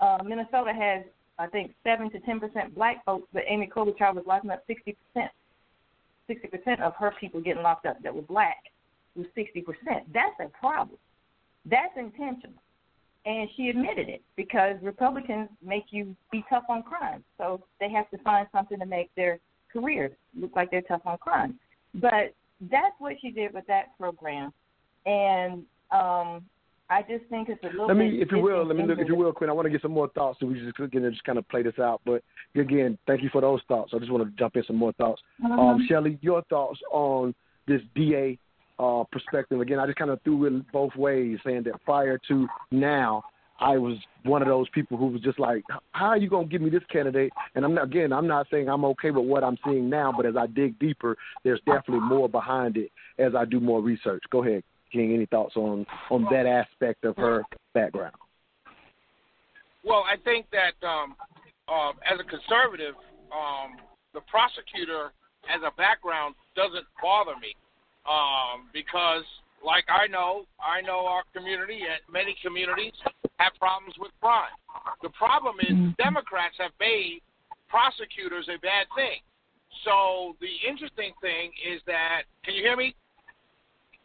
uh, Minnesota has I think seven to ten percent black folks, but Amy Klobuchar was locking up sixty percent. Sixty percent of her people getting locked up that were black was sixty percent. That's a problem. That's intentional. And she admitted it because Republicans make you be tough on crime. So they have to find something to make their careers look like they're tough on crime. But that's what she did with that program. And um I just think it's a little let me, bit if you will, let me look, if you will, Quinn. I want to get some more thoughts, so we just just kind of play this out. But again, thank you for those thoughts. I just want to jump in some more thoughts. Mhm. Um, Shelley, your thoughts on this DA uh, perspective? Again, I just kind of threw it both ways, saying that prior to now, I was one of those people who was just like, "How are you going to give me this candidate?" And I'm not again, I'm not saying I'm okay with what I'm seeing now, but as I dig deeper, there's definitely more behind it as I do more research. Go ahead, King. Any thoughts on on that aspect of her background? Well, I think that um, uh, as a conservative, um, the prosecutor as a background doesn't bother me um, because, like I know, I know our community and many communities have problems with crime. The problem is Democrats have made prosecutors a bad thing. So the interesting thing is that, can you hear me?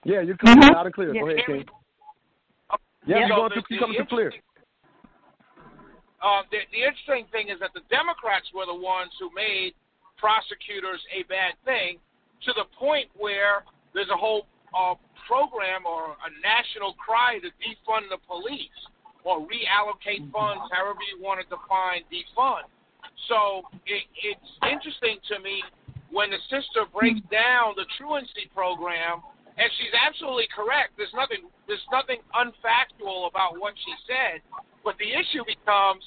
Yeah, you're coming loud and clear. Go ahead, Hear me? King. Yeah, you're So going the- through, you're coming through clear. uh, the, the interesting thing is that the Democrats were the ones who made prosecutors a bad thing to the point where there's a whole uh, program or a national cry to defund the police or reallocate funds, however you want to define defund. So it, it's interesting to me when the sister breaks down the truancy program, and she's absolutely correct. There's nothing there's nothing unfactual about what she said, but the issue becomes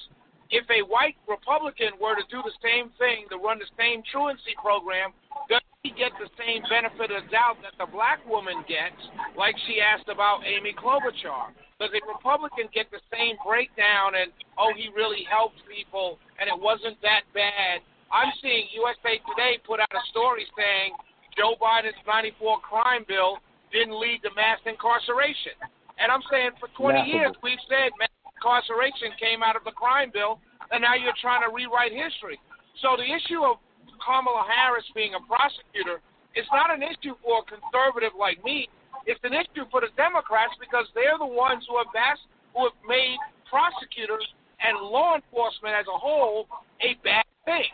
if a white Republican were to do the same thing, to run the same truancy program, does he get the same benefit of doubt that the black woman gets, like she asked about Amy Klobuchar? Does a Republican get the same breakdown and, oh, he really helped people and it wasn't that bad? I'm seeing USA Today put out a story saying Joe Biden's 94 crime bill didn't lead to mass incarceration. And I'm saying for 20 Laughable. years we've said mass incarceration came out of the crime bill, and now you're trying to rewrite history. So the issue of Kamala Harris being a prosecutor is not an issue for a conservative like me. It's an issue for the Democrats because they're the ones who have best, who have made prosecutors and law enforcement as a whole a bad thing.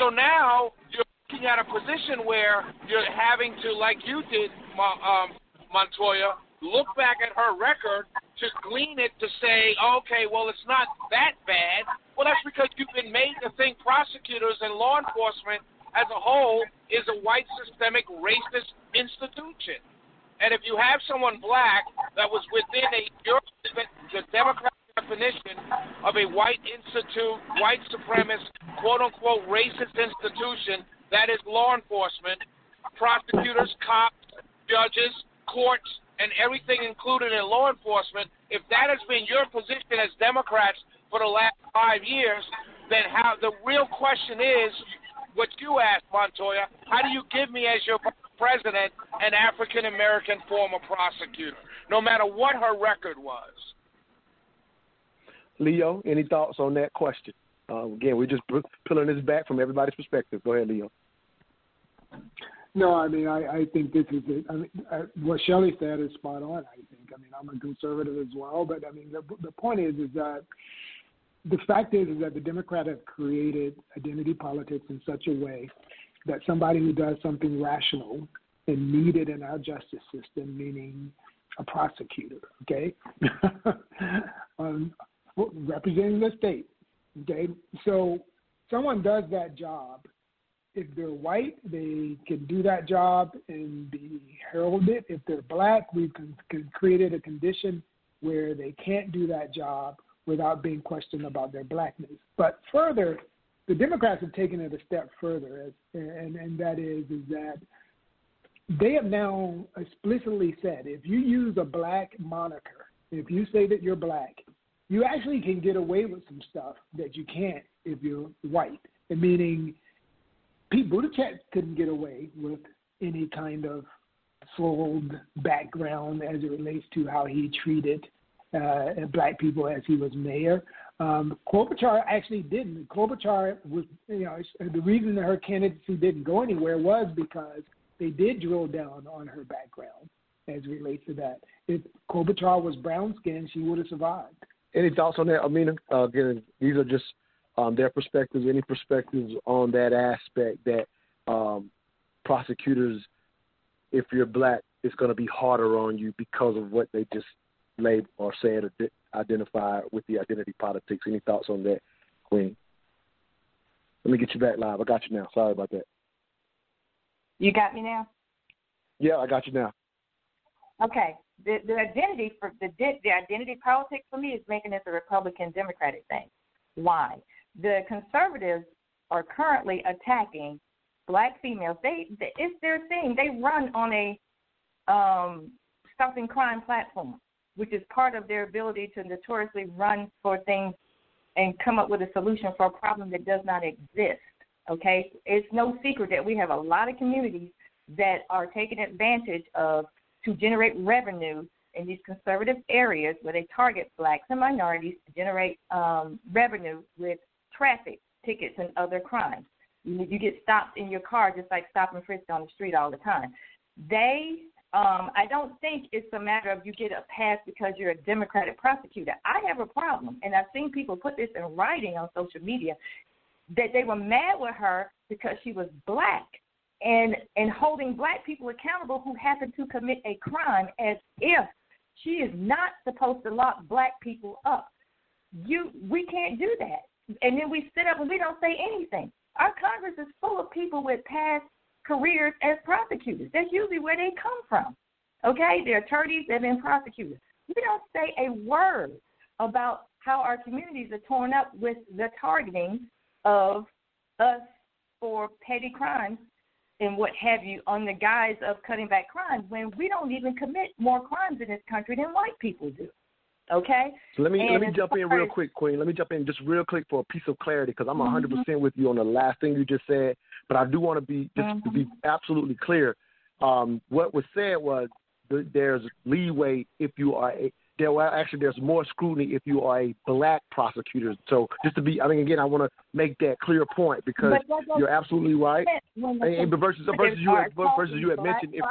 So now you're looking at a position where you're having to, like you did, um, Montoya, look back at her record to glean it to say, okay, well, it's not that bad. Well, that's because you've been made to think prosecutors and law enforcement as a whole is a white systemic racist institution. And if you have someone black that was within a the Democratic definition of a white institute, white supremacist, quote unquote racist institution, that is law enforcement, prosecutors, cops, judges, courts, and everything included in law enforcement, if that has been your position as Democrats for the last five years, then how the real question is what you asked, Montoya, how do you give me as your president an African American former prosecutor, no matter what her record was? Leo, any thoughts on that question? Uh, again, we're just pulling this back from everybody's perspective. Go ahead, Leo. No, I mean, I, I think this is it. I mean, uh, what Shelley said is spot on. I think. I mean, I'm a conservative as well, but I mean, the the point is, is that the fact is, is that the Democrats have created identity politics in such a way that somebody who does something rational and needed in our justice system, meaning a prosecutor. Okay, um, representing the state. Okay, so someone does that job. If they're white, they can do that job and be heralded. If they're black, we've con- con- created a condition where they can't do that job without being questioned about their blackness. But further, the Democrats have taken it a step further, as, and and that is is that they have now explicitly said if you use a black moniker, if you say that you're black, you actually can get away with some stuff that you can't if you're white. And meaning, Pete Buttigieg couldn't get away with any kind of soiled background as it relates to how he treated uh, black people as he was mayor. Um, Klobuchar actually didn't. Klobuchar was, you know, the reason that her candidacy didn't go anywhere was because they did drill down on her background as relates to that. If Klobuchar was brown skinned, she would have survived. Any thoughts on that, Amina? Uh, again, these are just um, their perspectives. Any perspectives on that aspect that um, prosecutors, if you're black, it's going to be harder on you because of what they just labeled or said or identify with the identity politics. Any thoughts on that, Queen? Let me get you back live. I got you now. Sorry about that. You got me now? Yeah, I got you now. Okay. The the identity for the the identity politics for me is making this a Republican Democratic thing. Why? The conservatives are currently attacking black females. They, it's their thing. They run on a um stopping crime platform, which is part of their ability to notoriously run for things and come up with a solution for a problem that does not exist. Okay, it's no secret that we have a lot of communities that are taking advantage of to generate revenue in these conservative areas where they target blacks and minorities to generate um, revenue with traffic tickets and other crimes. You, get stopped in your car just like stop and frisk on the street all the time. They, um, I don't think it's a matter of you get a pass because you're a Democratic prosecutor. I have a problem, and I've seen people put this in writing on social media that they were mad with her because she was black and and holding black people accountable who happen to commit a crime as if she is not supposed to lock black people up. You we can't do that. And then we sit up and we don't say anything. Our Congress is full of people with past careers as prosecutors. That's usually where they come from. Okay? They're attorneys, they've been prosecutors. We don't say a word about how our communities are torn up with the targeting of us for petty crimes and what have you on the guise of cutting back crimes when we don't even commit more crimes in this country than white people do. Okay. So let me and let me jump in real quick, Queen. Let me jump in just real quick for a piece of clarity because I'm 100 Mm-hmm. percent with you on the last thing you just said, but I do want to be just to be Mm-hmm. absolutely clear. Um, what was said was there's leeway if you are a there well actually there's more scrutiny if you are a black prosecutor. So just to be, I mean again, I want to make that clear point because But that doesn't you're absolutely right. And, but versus versus you had, versus you had mentioned if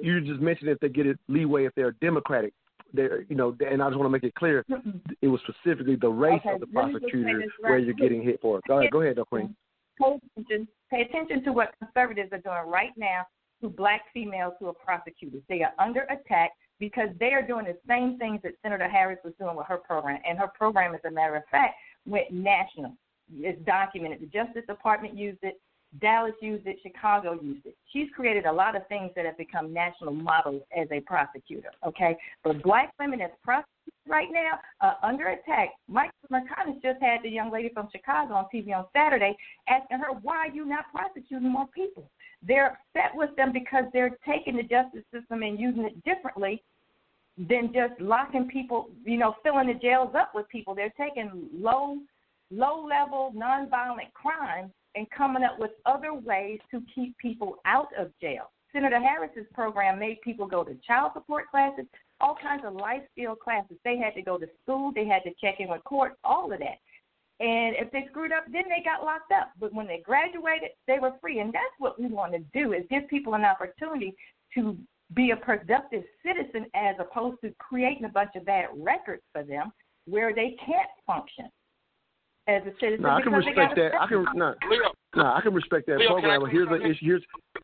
you just mentioned if they get it leeway if they're Democratic. They're, you know, and I just want to make it clear, it was specifically the race Okay, of the let me just say prosecutor this where you're getting hit for. Go ahead, go ahead, though, Queen. Pay attention, pay attention to what conservatives are doing right now to black females who are prosecutors. They are under attack because they are doing the same things that Senator Harris was doing with her program. And her program, as a matter of fact, went national. It's documented. The Justice Department used it. Dallas used it, Chicago used it. She's created a lot of things that have become national models as a prosecutor. Okay, but black women as prosecutors right now are under attack. Mike McConnell just had the young lady from Chicago on TV on Saturday asking her, "Why are you not prosecuting more people?" They're upset with them because they're taking the justice system and using it differently than just locking people, you know, filling the jails up with people. They're taking low, low level nonviolent crimes and coming up with other ways to keep people out of jail. Senator Harris's program made people go to child support classes, all kinds of life skill classes. They had to go to school, they had to check in with court, all of that. And if they screwed up, then they got locked up. But when they graduated, they were free. And that's what we want to do is give people an opportunity to be a productive citizen as opposed to creating a bunch of bad records for them where they can't function as a citizen. No, I can respect that. I can no, no, I can respect that Leo, program. But here's the issue.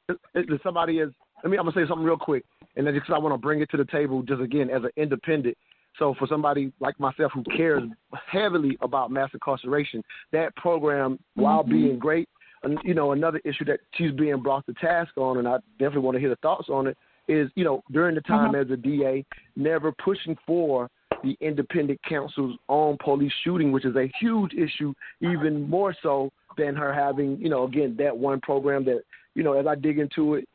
Here's if somebody is. Let me. I'm gonna say something real quick, and that's because I want to bring it to the table just again as an independent. So for somebody like myself who cares heavily about mass incarceration, that program, while Mhm. being great, and you know another issue that she's being brought to task on, and I definitely want to hear the thoughts on it, is you know during the time Mhm. as a DA, never pushing for the independent counsel's on police shooting, which is a huge issue, even more so than her having, you know, again, that one program that, you know, as I dig into it,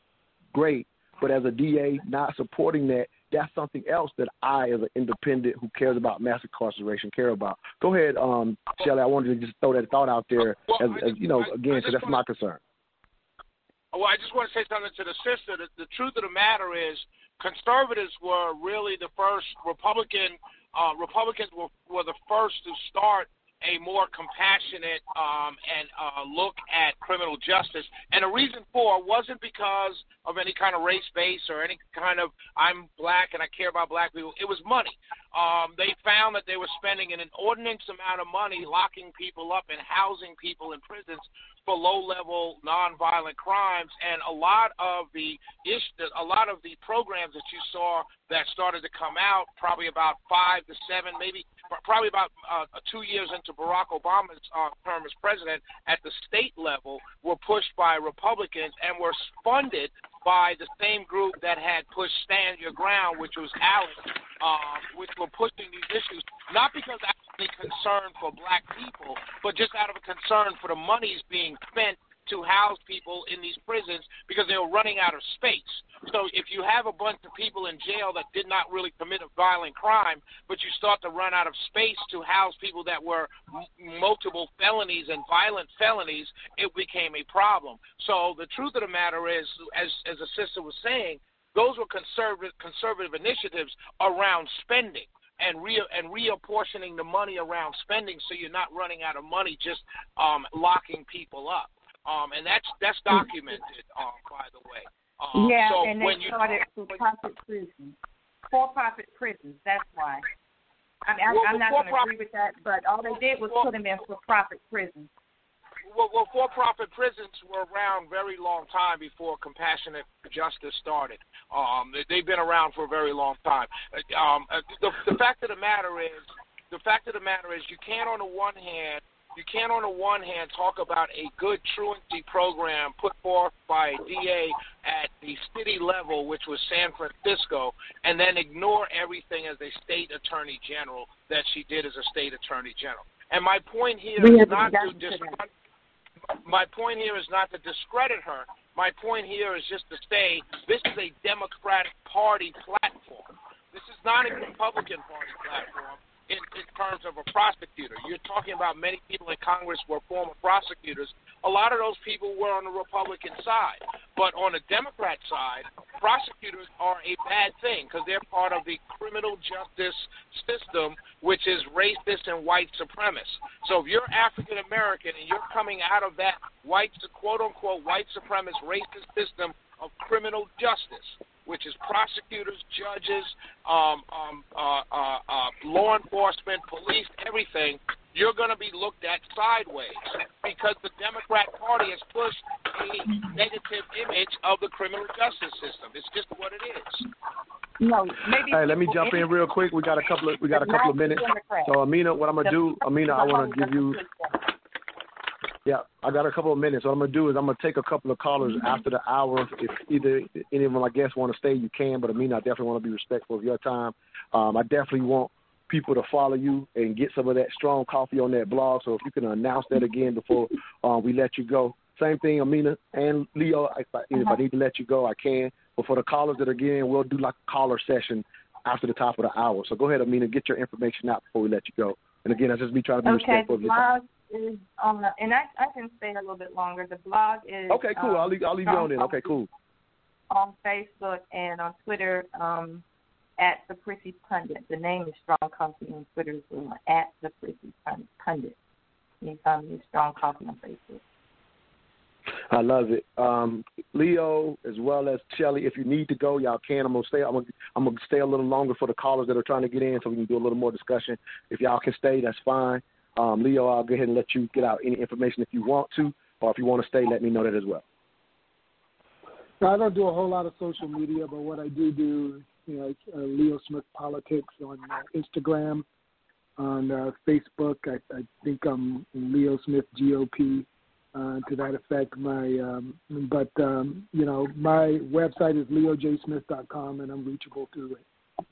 great. But as a DA, not supporting that, that's something else that I, as an independent who cares about mass incarceration, care about. Go ahead, um, Shelley. I wanted to just throw that thought out there, as, as you know, again, because that's my concern. Well, I just want to say something to the sister. The, the truth of the matter is, conservatives were really the first Republican. Uh, Republicans were, were the first to start a more compassionate um, and uh, look at criminal justice. And the reason for it wasn't because of any kind of race base or any kind of I'm black and I care about black people. It was money. Um, they found that they were spending an inordinate amount of money locking people up and housing people in prisons for low-level nonviolent crimes, and a lot of the a lot of the programs that you saw that started to come out, probably about five to seven, maybe probably about uh, two years into Barack Obama's uh, term as president, at the state level, were pushed by Republicans and were funded by the same group that had pushed Stand Your Ground, which was ALEC, um, which were pushing these issues, not because actually concern for black people, but just out of a concern for the monies being spent to house people in these prisons because they were running out of space. So if you have a bunch of people in jail that did not really commit a violent crime, but you start to run out of space to house people that were m- multiple felonies and violent felonies, it became a problem. So the truth of the matter is, as as a sister was saying, those were conservative conservative initiatives around spending and re and reapportioning the money around spending so you're not running out of money just um locking people up. Um and that's that's documented um by the way. Um yeah, so and when they you started for profit prisons, for-profit prisons. That's why. I mean, I, Well, I'm not going to agree with that, but all they did was put them in for-profit prisons. Well, well, for-profit prisons were around very long time before compassionate justice started. Um, they, they've been around for a very long time. Uh, Um, uh, the, the fact of the matter is, the fact of the matter is, you can't on the one hand, you can't on the one hand talk about a good truancy program put forth by a DA at the city level, which was San Francisco, and then ignore everything as a state attorney general that she did as a state attorney general. And my point here We is haven't to gotten to dis- that. My point here is not to discredit her. My point here is just to say this is a Democratic Party platform. This is not a Republican Party platform in, in terms of a prosecutor. You're talking about many people in Congress were former prosecutors. A lot of those people were on the Republican side. But on the Democrat side, prosecutors are a bad thing because they're part of the criminal justice system, which is racist and white supremacist. So if you're African American and you're coming out of that white, quote unquote, white supremacist racist system of criminal justice, which is prosecutors, judges, um, um, uh, uh, uh, law enforcement, police, everything, you're going to be looked at sideways because the Democrat Party has pushed a negative image of the criminal justice system. It's just what it is. No, maybe. Hey, let me jump in real quick. We got a couple of we got a couple of minutes. So Amina, what I'm gonna do, Amina, I want to give you. Yeah, I got a couple of minutes. What I'm gonna do is I'm gonna take a couple of callers after the hour. If either any of them, I guess, want to stay, you can. But Amina, I definitely want to be respectful of your time. Um, I definitely want people to follow you and get some of that strong coffee on that blog. So if you can announce that again before uh, we let you go. Same thing, Amina and Leo. If I, if I need to let you go, I can. But for the callers that are getting, we'll do like a caller session after the top of the hour. So go ahead, Amina, get your information out before we let you go. And again, that's just me trying to be Okay, respectful of your time. Is on the, and I, I can stay a little bit longer. The blog is Okay, cool. Um, I'll leave, I'll leave you on then. Okay, cool. on Facebook and on Twitter um, at the Prissy Pundit. The name is Strong Coffee on Twitter as well, at the Prissy Pundit. You can find me Strong Coffee on Facebook. I love it. Um, Leo, as well as Shelley, if you need to go, y'all can. I'm gonna stay. I'm gonna, I'm gonna stay a little longer for the callers that are trying to get in, so we can do a little more discussion. If y'all can stay, that's fine. Um, Leo, I'll go ahead and let you get out any information if you want to, or if you want to stay, let me know that as well. I don't do a whole lot of social media, but what I do do, you know, uh, Leo Smith Politics on uh, Instagram, on uh, Facebook. I, I think I'm Leo Smith GOP. Uh, to that effect, my um, but um, you know my website is leojsmith.com, and I'm reachable through it.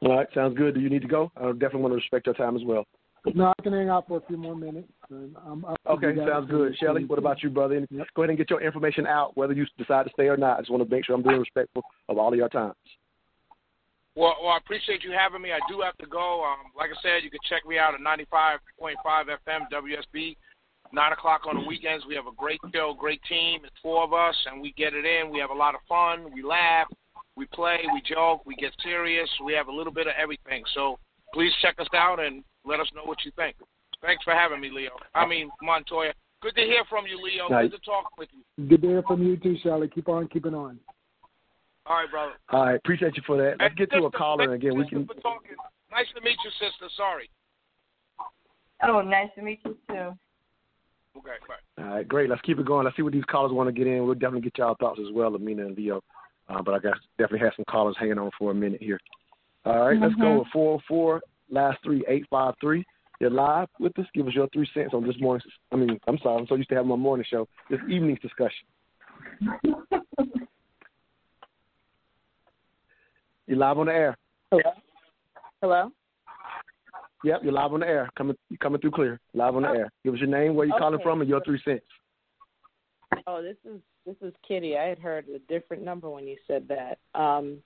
All right, sounds good. Do you need to go? I definitely want to respect your time as well. No, I can hang out for a few more minutes. And I'm, I'm Okay, sounds good. Shelley, what about you, brother? And Go ahead and get your information out, whether you decide to stay or not. I just want to make sure I'm being respectful of all of your times. Well, well, I appreciate you having me. I do have to go. Um, like I said, you can check me out at 95.5 FM WSB. Nine o'clock on the weekends. We have a great show, great team. It's four of us, and we get it in. We have a lot of fun. We laugh, we play, we joke, we get serious. We have a little bit of everything. So please check us out and let us know what you think. Thanks for having me, Leo. I mean Montoya. Good to hear from you, Leo. Nice. Good to talk with you. Good to hear from you too, Shelley. Keep on keeping on. All right, brother. All right, appreciate you for that. Let's get to a caller and again. We Sister, can. for talking. Nice to meet you, sister. Sorry. Oh, nice to meet you too. Okay, bye. All right, great. Let's keep it going. Let's see what these callers want to get in. We'll definitely get y'all thoughts as well, Amina and Leo. Uh, but I guess definitely have some callers hanging on for a minute here. All right, let's go with 404 last three eight five three. You're live with us. Give us your three cents on this morning's. I mean, I'm sorry, I'm so used to having my morning show. This evening's discussion. You're live on the air. Hello. Hello. Yep, you're live on the air. Coming you're coming through clear. Live on the air. Give us your name, where you calling Okay. from, and your three cents. Oh, this is this is Kitty. I had heard a different number when you said that. Um,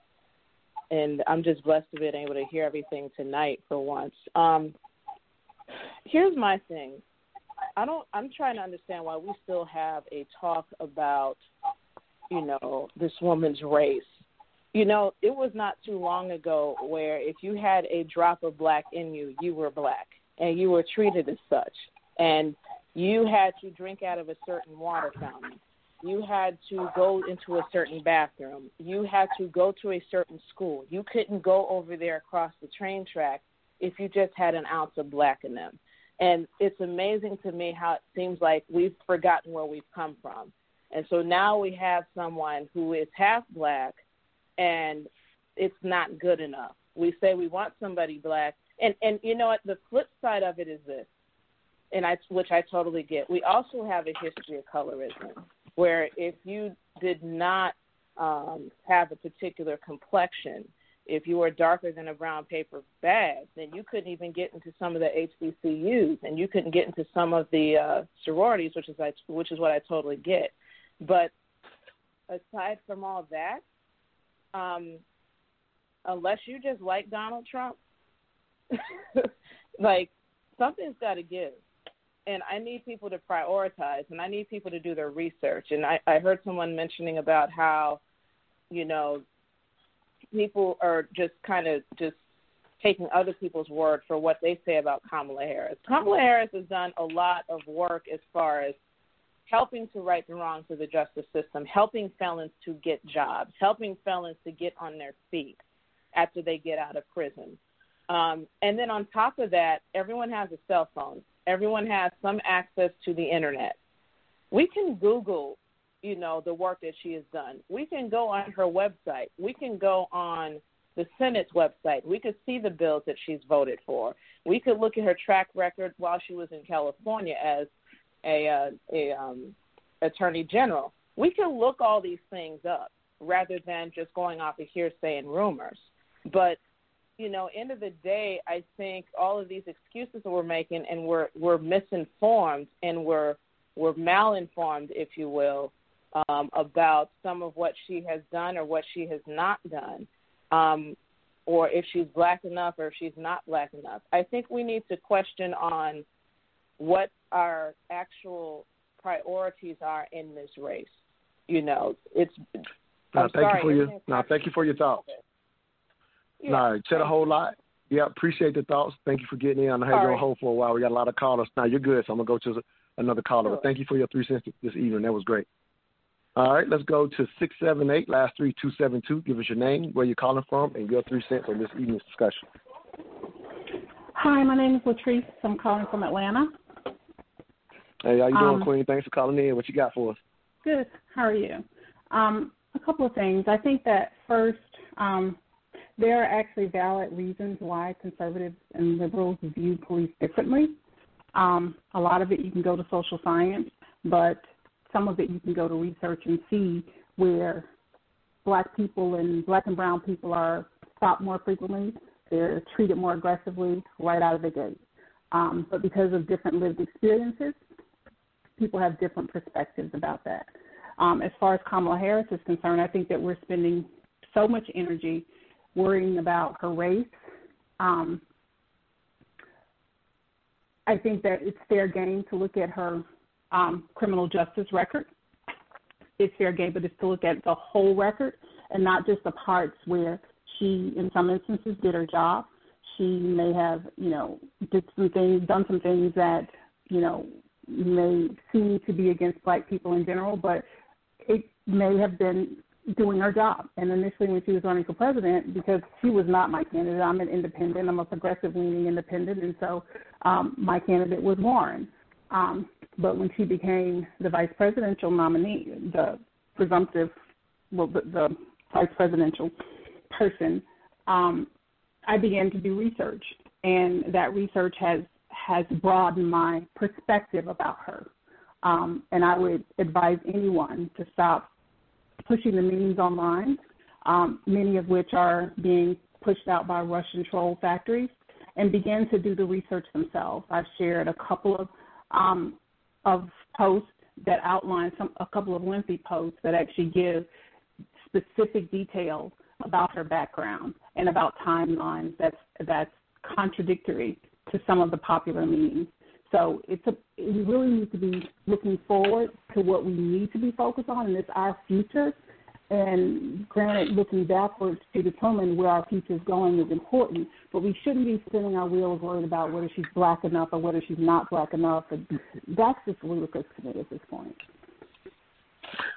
and I'm just blessed to be able to hear everything tonight for once. Um, here's my thing. I don't. I'm trying to understand why we still have a talk about, you know, this woman's race. You know, it was not too long ago where if you had a drop of black in you, you were black, and you were treated as such, and you had to drink out of a certain water fountain. You had to go into a certain bathroom. You had to go to a certain school. You couldn't go over there across the train track if you just had an ounce of black in them. And it's amazing to me how it seems like we've forgotten where we've come from. And so now we have someone who is half black and it's not good enough. We say we want somebody black and and you know what the flip side of it is this and I which I totally get. We also have a history of colorism where if you did not um, have a particular complexion, if you were darker than a brown paper bag, then you couldn't even get into some of the HBCUs, and you couldn't get into some of the uh, sororities, which is I, which is what I totally get. But aside from all that, um, unless you just like Donald Trump, like something's got to give and I need people to prioritize and I need people to do their research. And I, I heard someone mentioning about how, you know, people are just kind of just taking other people's word for what they say about Kamala Harris. Kamala Harris has done a lot of work as far as helping to right the wrongs of the justice system, helping felons to get jobs, helping felons to get on their feet after they get out of prison. Um, and then on top of that, everyone has a cell phone everyone has some access to the internet. We can Google, you know, the work that she has done. We can go on her website. We can go on the Senate's website. We could see the bills that she's voted for. We could look at her track record while she was in California as a, uh, a um, attorney general. We can look all these things up rather than just going off of hearsay and rumors. But you know, end of the day, I think all of these excuses that we're making and we're we're misinformed and we're we're malinformed, if you will, um, about some of what she has done or what she has not done, um, or if she's black enough or if she's not black enough. I think we need to question on what our actual priorities are in this race. You know, it's. No, I'm thank sorry, you for your no, thank you for your thoughts. Yeah, no, said a whole lot. Yeah, appreciate the thoughts. Thank you for getting in. I know you All on hold for a while. We got a lot of callers. Now you're good, so I'm gonna go to another caller. Sure. But thank you for your three cents this evening. That was great. All right, let's go to six seven eight last three two seven two. Give us your name, where you're calling from, and your three cents on this evening's discussion. Hi, my name is Latrice. I'm calling from Atlanta. Hey, how you doing, Um, Queen? Thanks for calling in. What you got for us? Good. How are you? Um, a couple of things. I think that first, um, there are actually valid reasons why conservatives and liberals view police differently. Um, a lot of it you can go to social science, but some of it you can go to research and see where black people and black and brown people are stopped more frequently. They're treated more aggressively right out of the gate. Um, but because of different lived experiences, people have different perspectives about that. Um, as far as Kamala Harris is concerned, I think that we're spending so much energy worrying about her race. Um, I think that it's fair game to look at her um, criminal justice record. It's fair game, but it's to look at the whole record and not just the parts where she, in some instances, did her job. She may have, you know, did some things, done some things that, you know, may seem to be against black people in general, but it may have been doing her job. And initially, when she was running for president, because she was not my candidate, I'm an independent, I'm a progressive leaning independent, and so um, my candidate was Warren. Um, but when she became the vice presidential nominee, the presumptive, well, the, the vice presidential person, um, I began to do research, and that research has has broadened my perspective about her. Um, and I would advise anyone to stop pushing the memes online, um, many of which are being pushed out by Russian troll factories, and begin to do the research themselves. I've shared a couple of um, of posts that outline some a couple of lengthy posts that actually give specific details about her background and about timelines that's that's contradictory to some of the popular memes. So it's a we really need to be looking forward to what we need to be focused on, and it's our future. And granted, looking backwards to determine where our future is going is important, but we shouldn't be spinning our wheels worried about whether she's black enough or whether she's not black enough. And that's just ludicrous to me at this point.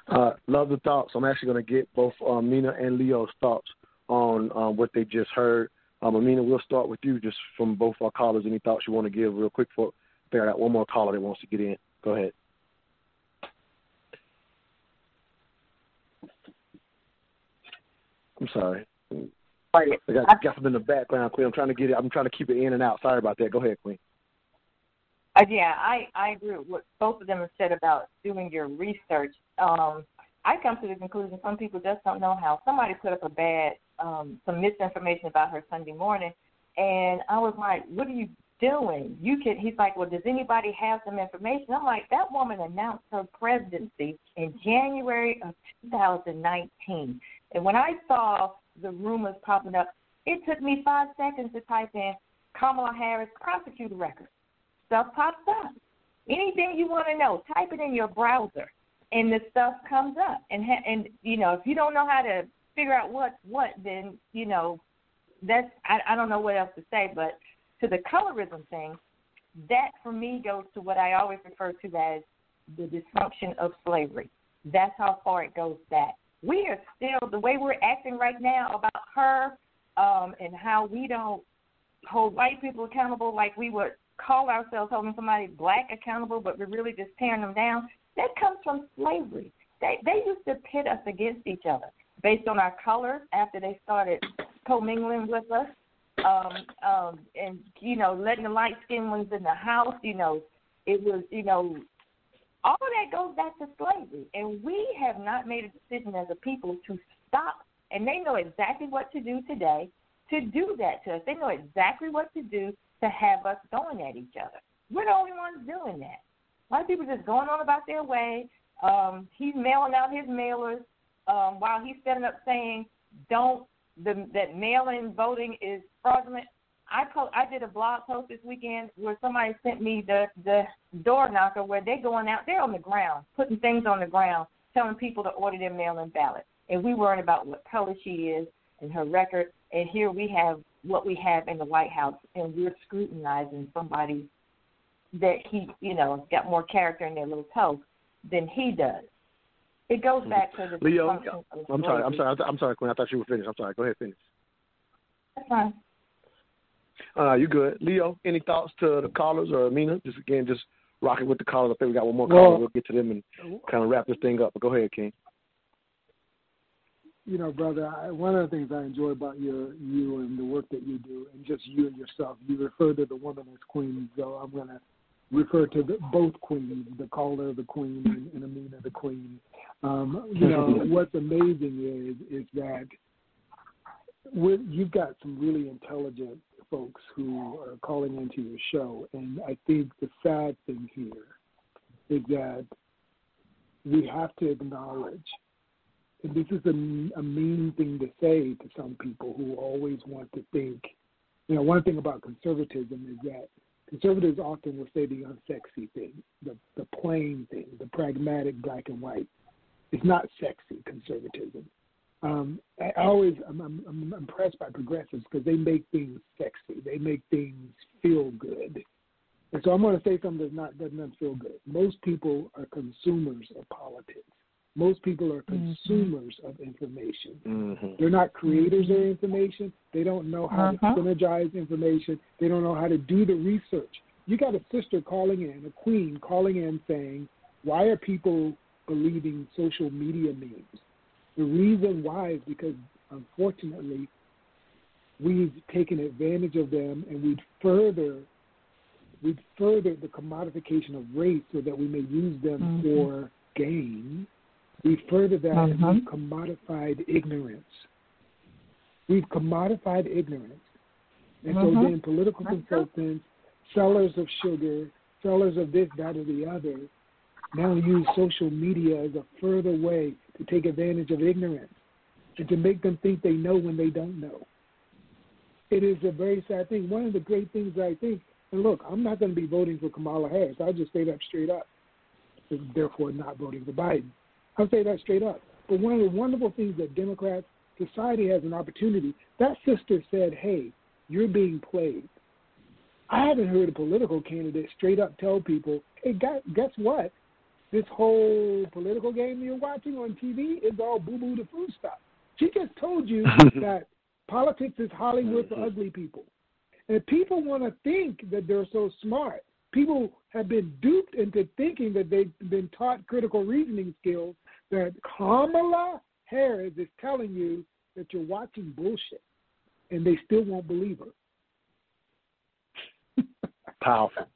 Uh, love the thoughts. I'm actually going to get both um, Mina and Leo's thoughts on um, what they just heard. Um, Amina, we'll start with you just from both our callers. Any thoughts you want to give real quick for I got one more caller that wants to get in. Go ahead. I'm sorry. I got, got something in the background, Queen. I'm trying to get it. I'm trying to keep it in and out. Sorry about that. Go ahead, Queen. Uh, yeah, I I agree with what both of them have said about doing your research. Um, I come to the conclusion some people just don't know how. Somebody put up a bad, um, some misinformation about her Sunday morning, and I was like, "What are you doing? You can." He's like, "Well, does anybody have some information?" I'm like, "That woman announced her presidency in January of 2019, and when I saw the rumors popping up, it took me five seconds to type in Kamala Harris prosecutor record. Stuff pops up. Anything you want to know, type it in your browser, and the stuff comes up. And and you know, if you don't know how to figure out what what, then you know, that's I, I don't know what else to say. But to the colorism thing, that for me goes to what I always refer to as the dysfunction of slavery. That's how far it goes back. We are still the way we're acting right now about her um, and how we don't hold white people accountable like we would call ourselves holding somebody black accountable, but we're really just tearing them down. That comes from slavery. They they used to pit us against each other based on our color after they started commingling with us, um, um, and you know letting the light skinned ones in the house. You know, it was you know all of that goes back to slavery, and we have not made a decision as a people to stop. And they know exactly what to do today to do that to us. They know exactly what to do to have us going at each other. We're the only ones doing that. A lot of people just going on about their way. Um, he's mailing out his mailers um, while he's setting up saying, "Don't the, that mail-in voting is fraudulent." I po- I did a blog post this weekend where somebody sent me the the door knocker where they're going out, they're on the ground, putting things on the ground, telling people to order their mail-in ballot, and we worrying about what color she is and her record, and here we have what we have in the White House, and we're scrutinizing somebody that he, you know, got more character in their little toe than he does. It goes Mm-hmm. back to the Leo, I'm sorry. I'm sorry. I'm sorry, Queen. I thought you were finished. I'm sorry. Go ahead, finish. That's fine. Uh, you good, Leo? Any thoughts to the callers or Amina? Just again, just rocking with the callers. I think we got one more Well- caller. We'll get to them and kind of wrap this thing up. But go ahead, King. you know, brother, I, one of the things I enjoy about your you and the work that you do, and just you and yourself, you refer to the woman as queen. So I'm going to refer to the, both queens, the caller the queen and, and Amina the queen. Um, you know, what's amazing is is that with, you've got some really intelligent folks who are calling into your show, and I think the sad thing here is that we have to acknowledge, and this is a, a mean thing to say to some people who always want to think. You know, one thing about conservatism is that conservatives often will say the unsexy thing, the the plain thing, the pragmatic black and white. It's not sexy conservatism. Um, I always I'm, I'm, I'm impressed by progressives because they make things sexy. They make things feel good. And so I'm going to say something that's not doesn't feel good. Most people are consumers of politics. Most people are consumers mm-hmm. of information. Mm-hmm. They're not creators of information. They don't know how Uh-huh. to synergize information. They don't know how to do the research. You got a sister calling in, a queen calling in saying, "Why are people believing social media memes?" The reason why is because unfortunately we've taken advantage of them and we'd further we'd further the commodification of race so that we may use them Mhm. for gain. We further that and Mhm. we've commodified ignorance. We've commodified ignorance. And so Mhm. then political consultants, sellers of sugar, sellers of this, that, or the other, now use social media as a further way to take advantage of ignorance and to make them think they know when they don't know. It is a very sad thing. One of the great things I think, and look, I'm not going to be voting for Kamala Harris. I'll just say that straight up. Therefore, not voting for Biden. I'll say that straight up. But one of the wonderful things that Democrats, society has an opportunity. That sister said, hey, you're being played. I haven't heard a political candidate straight up tell people, hey, guess, guess what? This whole political game you're watching on TV is all boo boo the food stuff. She just told you that politics is Hollywood for ugly people. And people want to think that they're so smart. People have been duped into thinking that they've been taught critical reasoning skills that Kamala Harris is telling you that you're watching bullshit. And they still won't believe her. Powerful.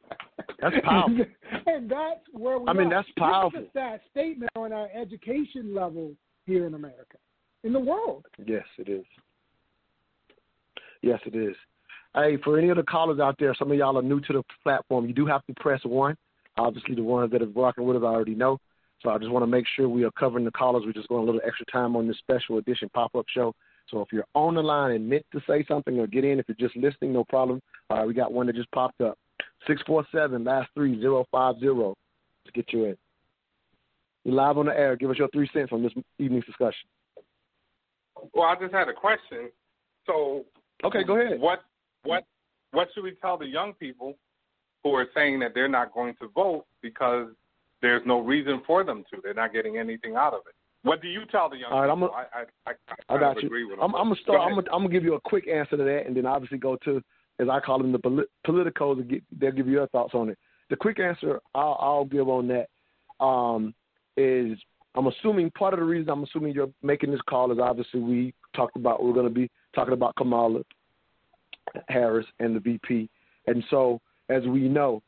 That's powerful. and that's where we I mean, are. that's powerful. This is a sad statement on our education level here in America, in the world. Yes, it is. Yes, it is. Hey, for any of the callers out there, some of y'all are new to the platform. You do have to press one. Obviously, the ones that are rocking with us I already know. So I just want to make sure we are covering the callers. We're just going a little extra time on this special edition pop up show. So if you're on the line and meant to say something or get in, if you're just listening, no problem. Uh, we got one that just popped up. Six four seven last three zero five zero. Let's get you in. You're live on the air. Give us your three cents on this evening's discussion. Well, I just had a question. So, okay, go ahead. What what what should we tell the young people who are saying that they're not going to vote because there's no reason for them to? They're not getting anything out of it. What do you tell the young All right, people? I'm I I, I, I kind got you. agree with I'm. I'm gonna start. I'm gonna, I'm gonna give you a quick answer to that, and then obviously go to, as I call them, the polit- politicos. Get, they'll give you your thoughts on it. The quick answer I'll, I'll give on that um, is I'm assuming part of the reason I'm assuming you're making this call is obviously we talked about we're going to be talking about Kamala Harris and the VP, and so as we know,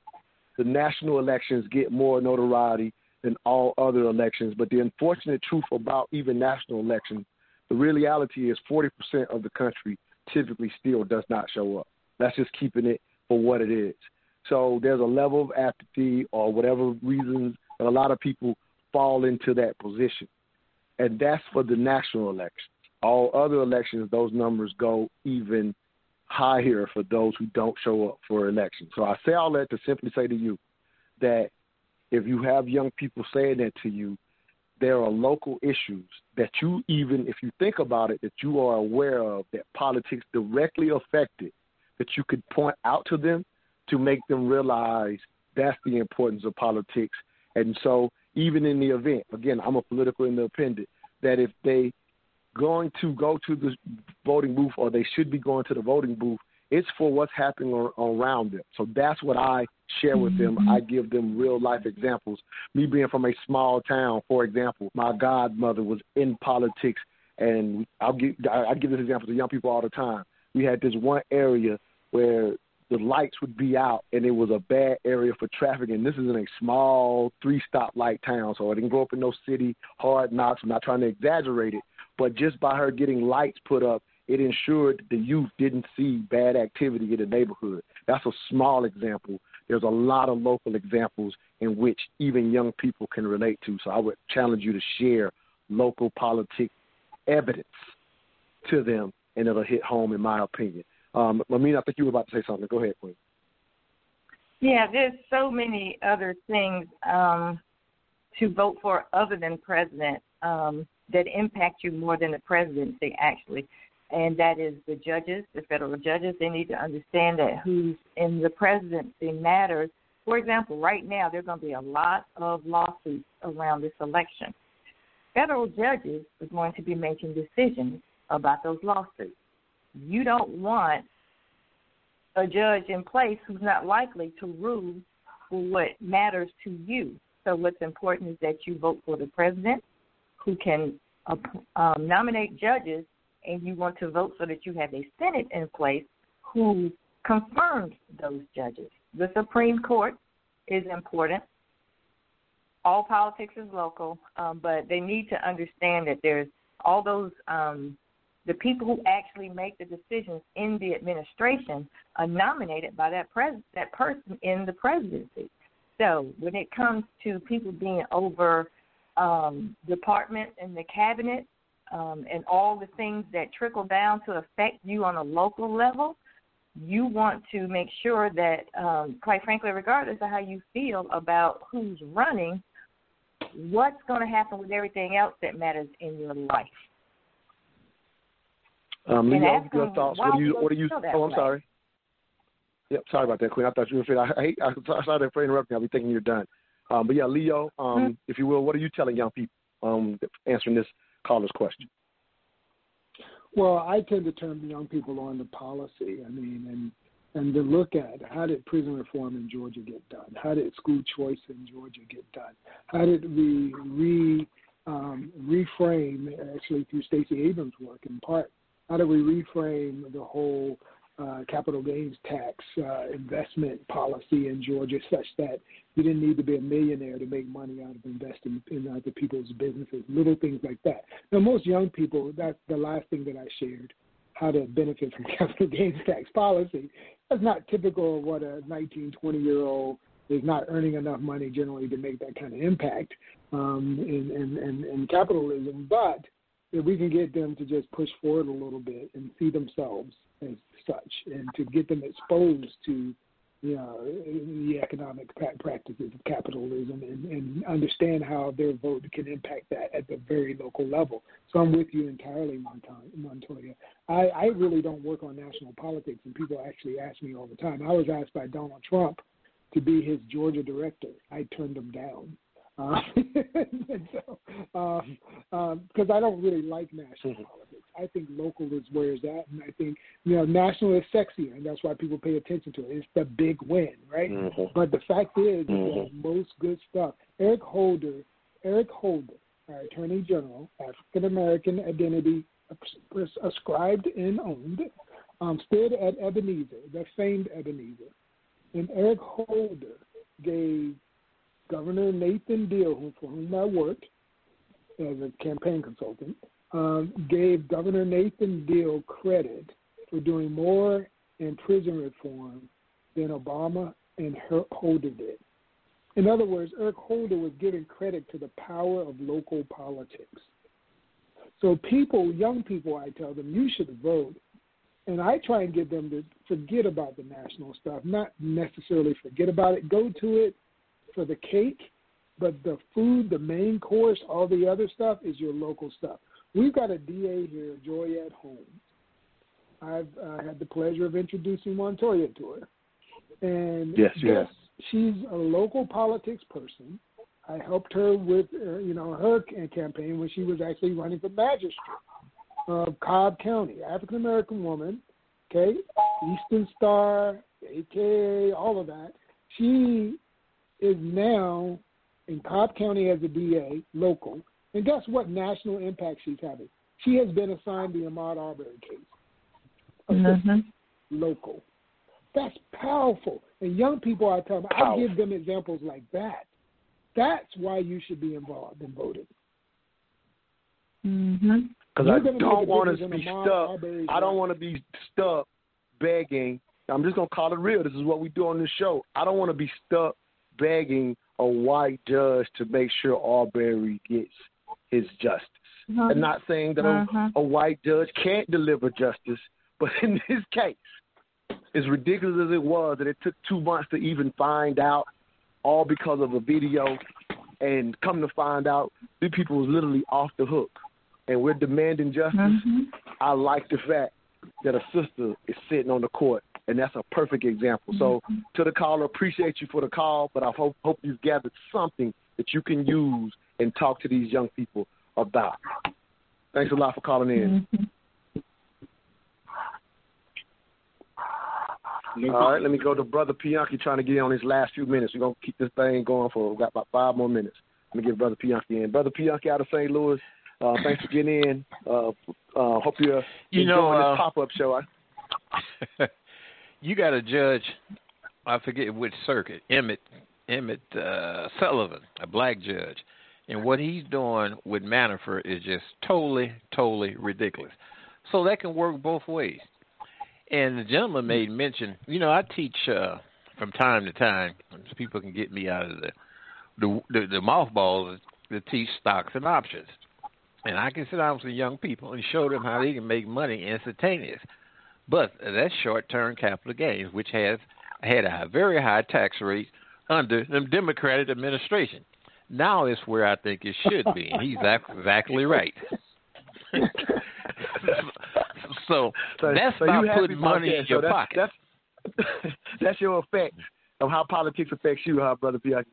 the national elections get more notoriety than all other elections. But the unfortunate truth about even national elections, the reality is 40% of the country typically still does not show up. That's just keeping it for what it is. So there's a level of apathy or whatever reasons that a lot of people fall into that position. And that's for the national elections. All other elections, those numbers go even higher for those who don't show up for elections. So I say all that to simply say to you that if you have young people saying that to you, there are local issues that you even, if you think about it, that you are aware of that politics directly affected, that you could point out to them to make them realize that's the importance of politics. And so, even in the event, again, I'm a political independent, that if they going to go to the voting booth or they should be going to the voting booth, it's for what's happening around them. So that's what I share with them. Mm-hmm. I give them real life examples. Me being from a small town, for example, my godmother was in politics And I'll give I, I give this example to young people all the time. We had this one area where the lights would be out and it was a bad area for traffic and this is in a small three stop light town so I didn't grow up in no city, hard knocks, I'm not trying to exaggerate it. But just by her getting lights put up, it ensured the youth didn't see bad activity in the neighborhood. That's a small example. There's a lot of local examples in which even young people can relate to. So I would challenge you to share local politic evidence to them and it'll hit home in my opinion. Um, Amina, I think you were about to say something. Go ahead, Queen. Yeah, there's so many other things um, to vote for other than president um, that impact you more than the presidency, actually. And that is the judges, the federal judges. They need to understand that who's in the presidency matters. For example, right now, there are going to be a lot of lawsuits around this election. Federal judges are going to be making decisions about those lawsuits you don't want a judge in place who's not likely to rule for what matters to you. So what's important is that you vote for the president who can um, nominate judges, and you want to vote so that you have a Senate in place who confirms those judges. The Supreme Court is important. All politics is local, um, but they need to understand that there's all those um, the people who actually make the decisions in the administration are nominated by that pres- that person in the presidency. So when it comes to people being over um, department and the cabinet um, and all the things that trickle down to affect you on a local level, you want to make sure that, um, quite frankly, regardless of how you feel about who's running, what's going to happen with everything else that matters in your life. Um, and Leo, ask your thoughts? What do you? would What do you you? feel that Oh, I'm way? sorry. Yep, sorry about that, Queen. I thought you were afraid. I hate. I, sorry for interrupting. I'll be thinking you're done. Um, but yeah, Leo, um, Mm-hmm. if you will, what are you telling young people um, answering this caller's question? Well, I tend to turn the young people on to policy. I mean, and and to look at how did prison reform in Georgia get done? How did school choice in Georgia get done? How did we re um, reframe actually through Stacey Abrams' work in part? How do we reframe the whole uh, capital gains tax uh, investment policy in Georgia such that you didn't need to be a millionaire to make money out of investing in other people's businesses, little things like that. Now, most young people, that's the last thing that I shared, how to benefit from capital gains tax policy. That's not typical of what a 19, 20 year old is not earning enough money generally to make that kind of impact um, in, in, in, in capitalism. But if we can get them to just push forward a little bit and see themselves as such, and to get them exposed to you know, the economic practices of capitalism and, and understand how their vote can impact that at the very local level. So I'm with you entirely, Montoya. I, I really don't work on national politics, and people actually ask me all the time. I was asked by Donald Trump to be his Georgia director. I turned him down. Uh, so, um, um, because I don't really like national politics. I think local is where it's at, and I think you know national is sexier, and that's why people pay attention to it. It's the big win, right? Mm-hmm. But the fact is, Mhm. that most good stuff. Eric Holder, Eric Holder, our Attorney General, African American identity as- ascribed and owned, um, stood at Ebenezer, the famed Ebenezer, and Eric Holder gave Governor Nathan Deal, for whom I worked as a campaign consultant, um, gave Governor Nathan Deal credit for doing more in prison reform than Obama and Holder did. In other words, Eric Holder was giving credit to the power of local politics. So people, young people, I tell them, you should vote. And I try and get them to forget about the national stuff, not necessarily forget about it. Go to it for the cake, but the food, the main course, all the other stuff is your local stuff. We've got a DA here, Joyette Holmes. I've uh, had the pleasure of introducing Montoya to her. And Yes, have. she's a local politics person. I helped her with, uh, you know, her campaign when she was actually running for magistrate of Cobb County, African American woman, okay, Eastern Star, AKA, all of that. She is now in Cobb County as a DA, local. And guess what national impact she's having? She has been assigned the Ahmaud Arbery case. Mm-hmm. Local. That's powerful. And young people, I tell them, I give them examples like that. That's why you should be involved in voting. Mm-hmm. Because I don't want to be stuck. Arbery's I don't want to be stuck begging. I'm just gonna call it real. This is what we do on this show. I don't want to be stuck begging a white judge to make sure Arbery gets his justice. Mhm. I'm not saying that a, a white judge can't deliver justice, but in this case, as ridiculous as it was that it took two months to even find out, all because of a video, and come to find out, these people was literally off the hook, and we're demanding justice. Mhm. I like the fact that a sister is sitting on the court, and that's a perfect example. So, to the caller, appreciate you for the call, but I hope hope you've gathered something that you can use and talk to these young people about. Thanks a lot for calling in. All right, let me go to Brother Pianki trying to get in on his last few minutes. We're going to keep this thing going for, we've got about five more minutes. Let me get Brother Pianki in. Brother Pianki out of St. Louis, uh, thanks for getting in. Uh, uh, hope you're You enjoying know, uh, this pop-up show. You got a judge, I forget which circuit, Emmett Emmett uh, Sullivan, a black judge, and what he's doing with Manafort is just totally, totally ridiculous. So that can work both ways. And the gentleman made mention, you know, I teach uh, from time to time, so people can get me out of the the the, the mothballs to teach stocks and options. And I can sit down with some young people and show them how they can make money instantaneous. But that's short-term capital gains, which has had a very high tax rate under the Democratic administration. Now is where I think it should be. and He's exactly right. so, so that's so about putting money that. in So your that's, pocket. That's, that's your effect of how politics affects you, huh, Brother Pianki?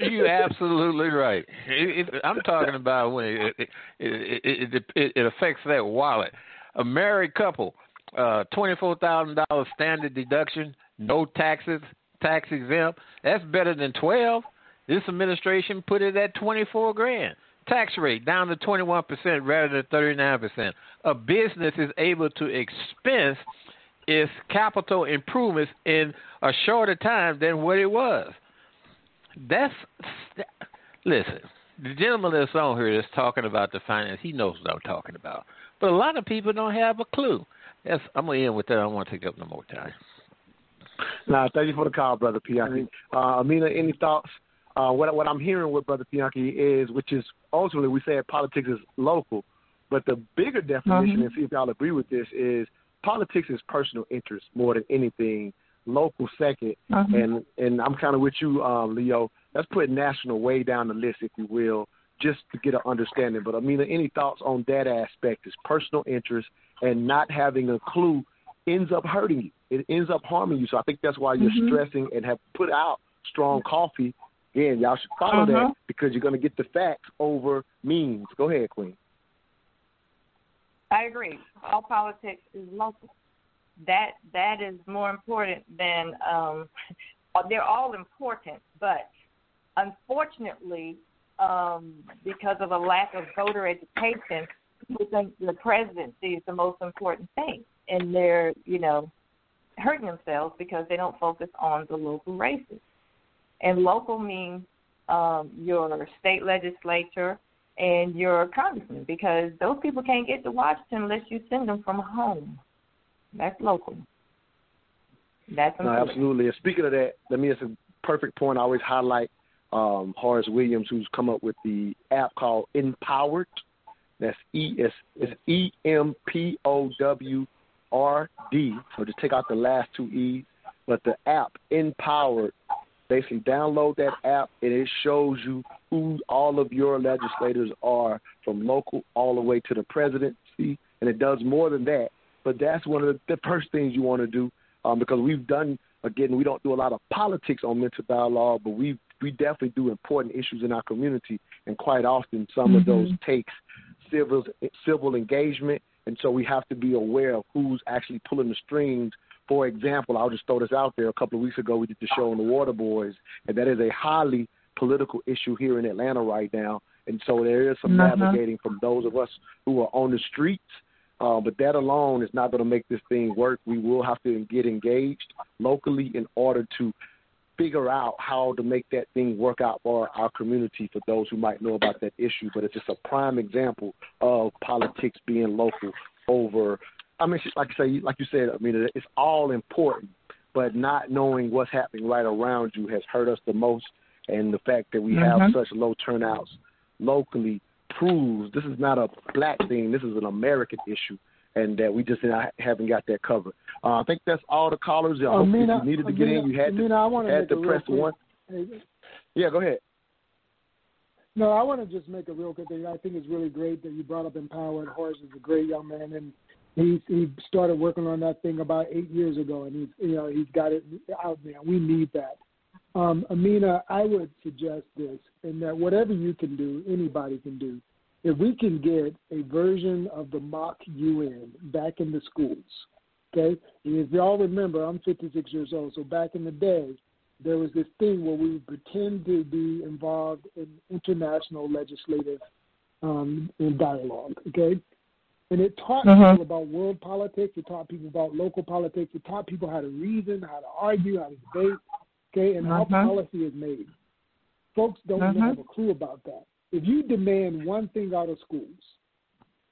You're absolutely right. It, it, I'm talking about when it it, it it it it affects that wallet. A married couple, uh, twenty four thousand dollars standard deduction, no taxes, tax exempt. That's better than twelve. This administration put it at twenty four grand. Tax rate down to twenty one percent rather than thirty nine percent. A business is able to expense its capital improvements in a shorter time than what it was. That's listen. The gentleman that's on here that's talking about the finance, he knows what I'm talking about. But a lot of people don't have a clue. That's, I'm gonna end with that. I don't want to take up no more time. Nah, thank you for the call, Brother Pianki. Uh, Amina, any thoughts? Uh, what what I'm hearing with Brother Pianki is, which is ultimately we say politics is local, but the bigger definition, Mhm. and see if y'all agree with this, is politics is personal interest more than anything. Local 2nd Mhm. and and I'm kind of with you, um, Leo. Let's put national way down the list, if you will, just to get an understanding. But Amina, any thoughts on that aspect? Is personal interest and not having a clue ends up hurting you. It ends up harming you. So I think that's why you're Mhm. stressing and have put out strong coffee. Again, y'all should follow that Uh-huh. because you're going to get the facts over means. Go ahead, Queen. I agree. All politics is local. That that is more important than um they're all important, but unfortunately, um, because of a lack of voter education, people think the presidency is the most important thing. And they're, you know, hurting themselves because they don't focus on the local races. And local means um, your state legislature and your congressman because those people can't get to Washington unless you send them from home. That's local. That's No, absolutely. And speaking of that, let me. It's a perfect point. I always highlight um, Horace Williams, who's come up with the app called Empowered. That's E S it's E M P O W R D. So just take out the last two E's. But the app Empowered, basically download that app and it shows you who all of your legislators are from local all the way to the presidency. And it does more than that. But that's one of the, the first things you want to do um, because we've done again. We don't do a lot of politics on mental dialogue, but we we definitely do important issues in our community, and quite often some of those takes civil civil engagement, and so we have to be aware of who's actually pulling the strings. For example, I'll just throw this out there. A couple of weeks ago, we did the show on the Water Boys, and that is a highly political issue here in Atlanta right now. And so there is some Mhm. navigating from those of us who are on the streets. Uh, but that alone is not going to make this thing work. We will have to get engaged locally in order to figure out how to make that thing work out for our community for those who might know about that issue. But it's just a prime example of politics being local over. I mean, like you say, like you said, I mean, it's all important, but not knowing what's happening right around you has hurt us the most. And the fact that we have Mhm. such low turnouts locally proves this is not a black thing. This is an American issue, and that we just haven't got that covered. Uh, I think that's all the callers. I hope if you needed to get in, you had to I wanna had make to press quick- one. Yeah, go ahead. No, I want to just make a real quick thing. I think it's really great that you brought up Empowered. Horace is a great young man, and he he started working on that thing about eight years ago, and he's you know he's got it out there. We need that. Um, Amina, I would suggest this, and that whatever you can do, anybody can do. If we can get a version of the mock UN back in the schools, okay? And if y'all remember, I'm 56 years old, so back in the day, there was this thing where we would pretend to be involved in international legislative um, in dialogue, okay? And it taught Mhm. people about world politics. It taught people about local politics. It taught people how to reason, how to argue, how to debate, okay, and how Mhm. policy is made. Folks don't Mhm. have a clue about that. If you demand one thing out of schools,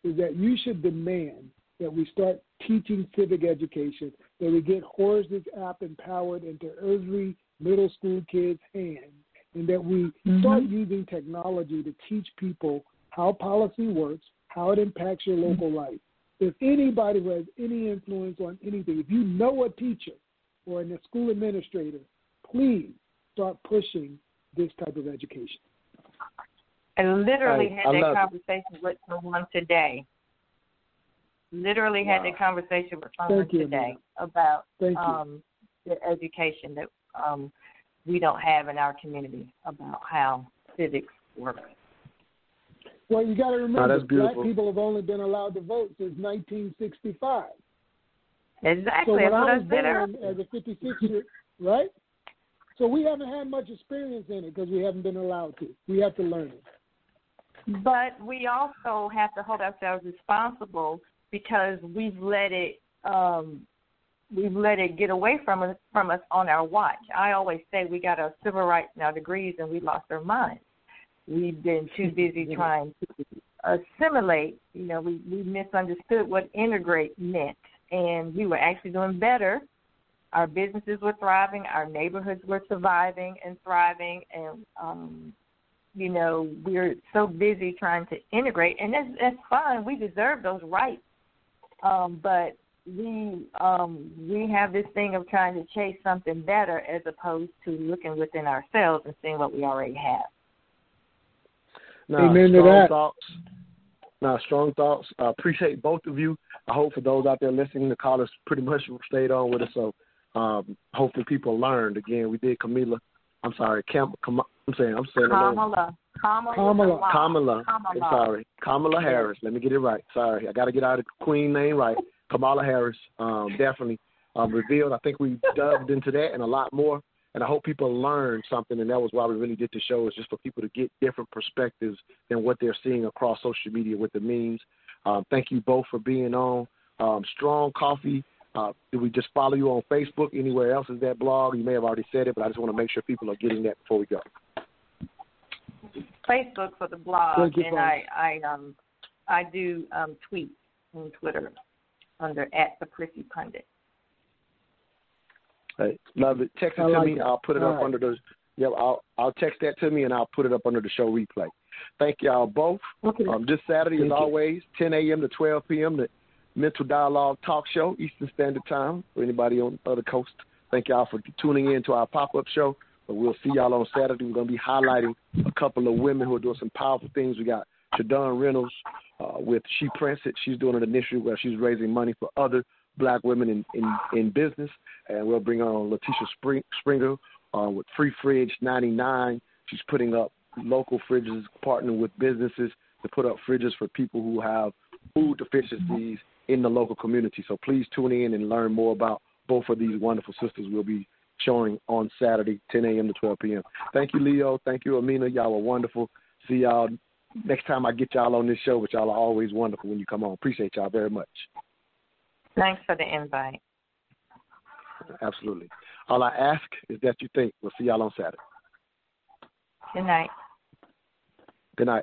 is that you should demand that we start teaching civic education, that we get Horace's app empowered into every middle school kid's hand, and that we mm-hmm. start using technology to teach people how policy works, how it impacts your local mm-hmm. life. If anybody who has any influence on anything, if you know a teacher or a school administrator, please start pushing this type of education. I literally I- had I that love it. conversation with someone today. Literally had that conversation with someone Thank today Amina. about um, the education that um, we don't have in our community about how civics work. Well, you got to remember, that's black people have only been allowed to vote since 1965. Exactly. So when That's what I I was said born earlier. as a 56 year, right? So we haven't had much experience in it because we haven't been allowed to. We have to learn it. But we also have to hold ourselves responsible because we've let it um, we've let it get away from us from us on our watch. I always say we got our civil rights and our degrees and we lost our minds. We've been too busy trying to assimilate. You know, we, we misunderstood what integrate meant and we were actually doing better. Our businesses were thriving, our neighborhoods were surviving and thriving and um you know, we're so busy trying to integrate, and that's that's fine. We deserve those rights, um, but we um, we have this thing of trying to chase something better as opposed to looking within ourselves and seeing what we already have. Now, Amen to strong that. thoughts. Now, strong thoughts. I appreciate both of you. I hope for those out there listening, the callers pretty much stayed on with us. So um, hopefully people learned. Again, we did Camila. I'm sorry, Cam, Cam, I'm saying I'm saying her name. Kamala, Kamala, Kamala. Kamala. Kamala. I'm sorry. Kamala Harris. Let me get it right. Sorry. I got to get out of the queen name right. Kamala Harris. Um, definitely um, revealed. I think we delved into that and a lot more. And I hope people learn something. And that was why we really did the show is just for people to get different perspectives than what they're seeing across social media with the memes. Um, thank you both for being on. Um, Strong Coffee. Uh, do we just follow you on Facebook? Anywhere else is that blog? You may have already said it, but I just want to make sure people are getting that before we go. Facebook for the blog, Thank you, and I I um I do um tweet on Twitter under at the Prissy Pundit. Hey, love it. Text it I to like me. it. I'll put it All up right. under the. Yeah, I'll I'll text that to me and I'll put it up under the show replay. Thank y'all both. Okay. Um, this Saturday, Thank as you. always, 10 a.m. to 12 p.m. The Mental Dialogue Talk Show, Eastern Standard Time. For anybody on the other coast, thank y'all for tuning in to our pop up show. But we'll see y'all on Saturday. We're gonna be highlighting a couple of women who are doing some powerful things. We got Shadon Reynolds uh, with She Prince It. She's doing an initiative where she's raising money for other black women in, in, in business. And we'll bring on Letitia Spring, Springer uh, with Free Fridge 99. She's putting up local fridges, partnering with businesses to put up fridges for people who have food deficiencies in the local community. So please tune in and learn more about both of these wonderful sisters we'll be showing on Saturday, 10 a.m. to 12 p.m. Thank you, Leo. Thank you, Amina. Y'all are wonderful. See y'all next time I get y'all on this show, which y'all are always wonderful when you come on. Appreciate y'all very much. Thanks for the invite. Absolutely. All I ask is that you think. We'll see y'all on Saturday. Good night. Good night.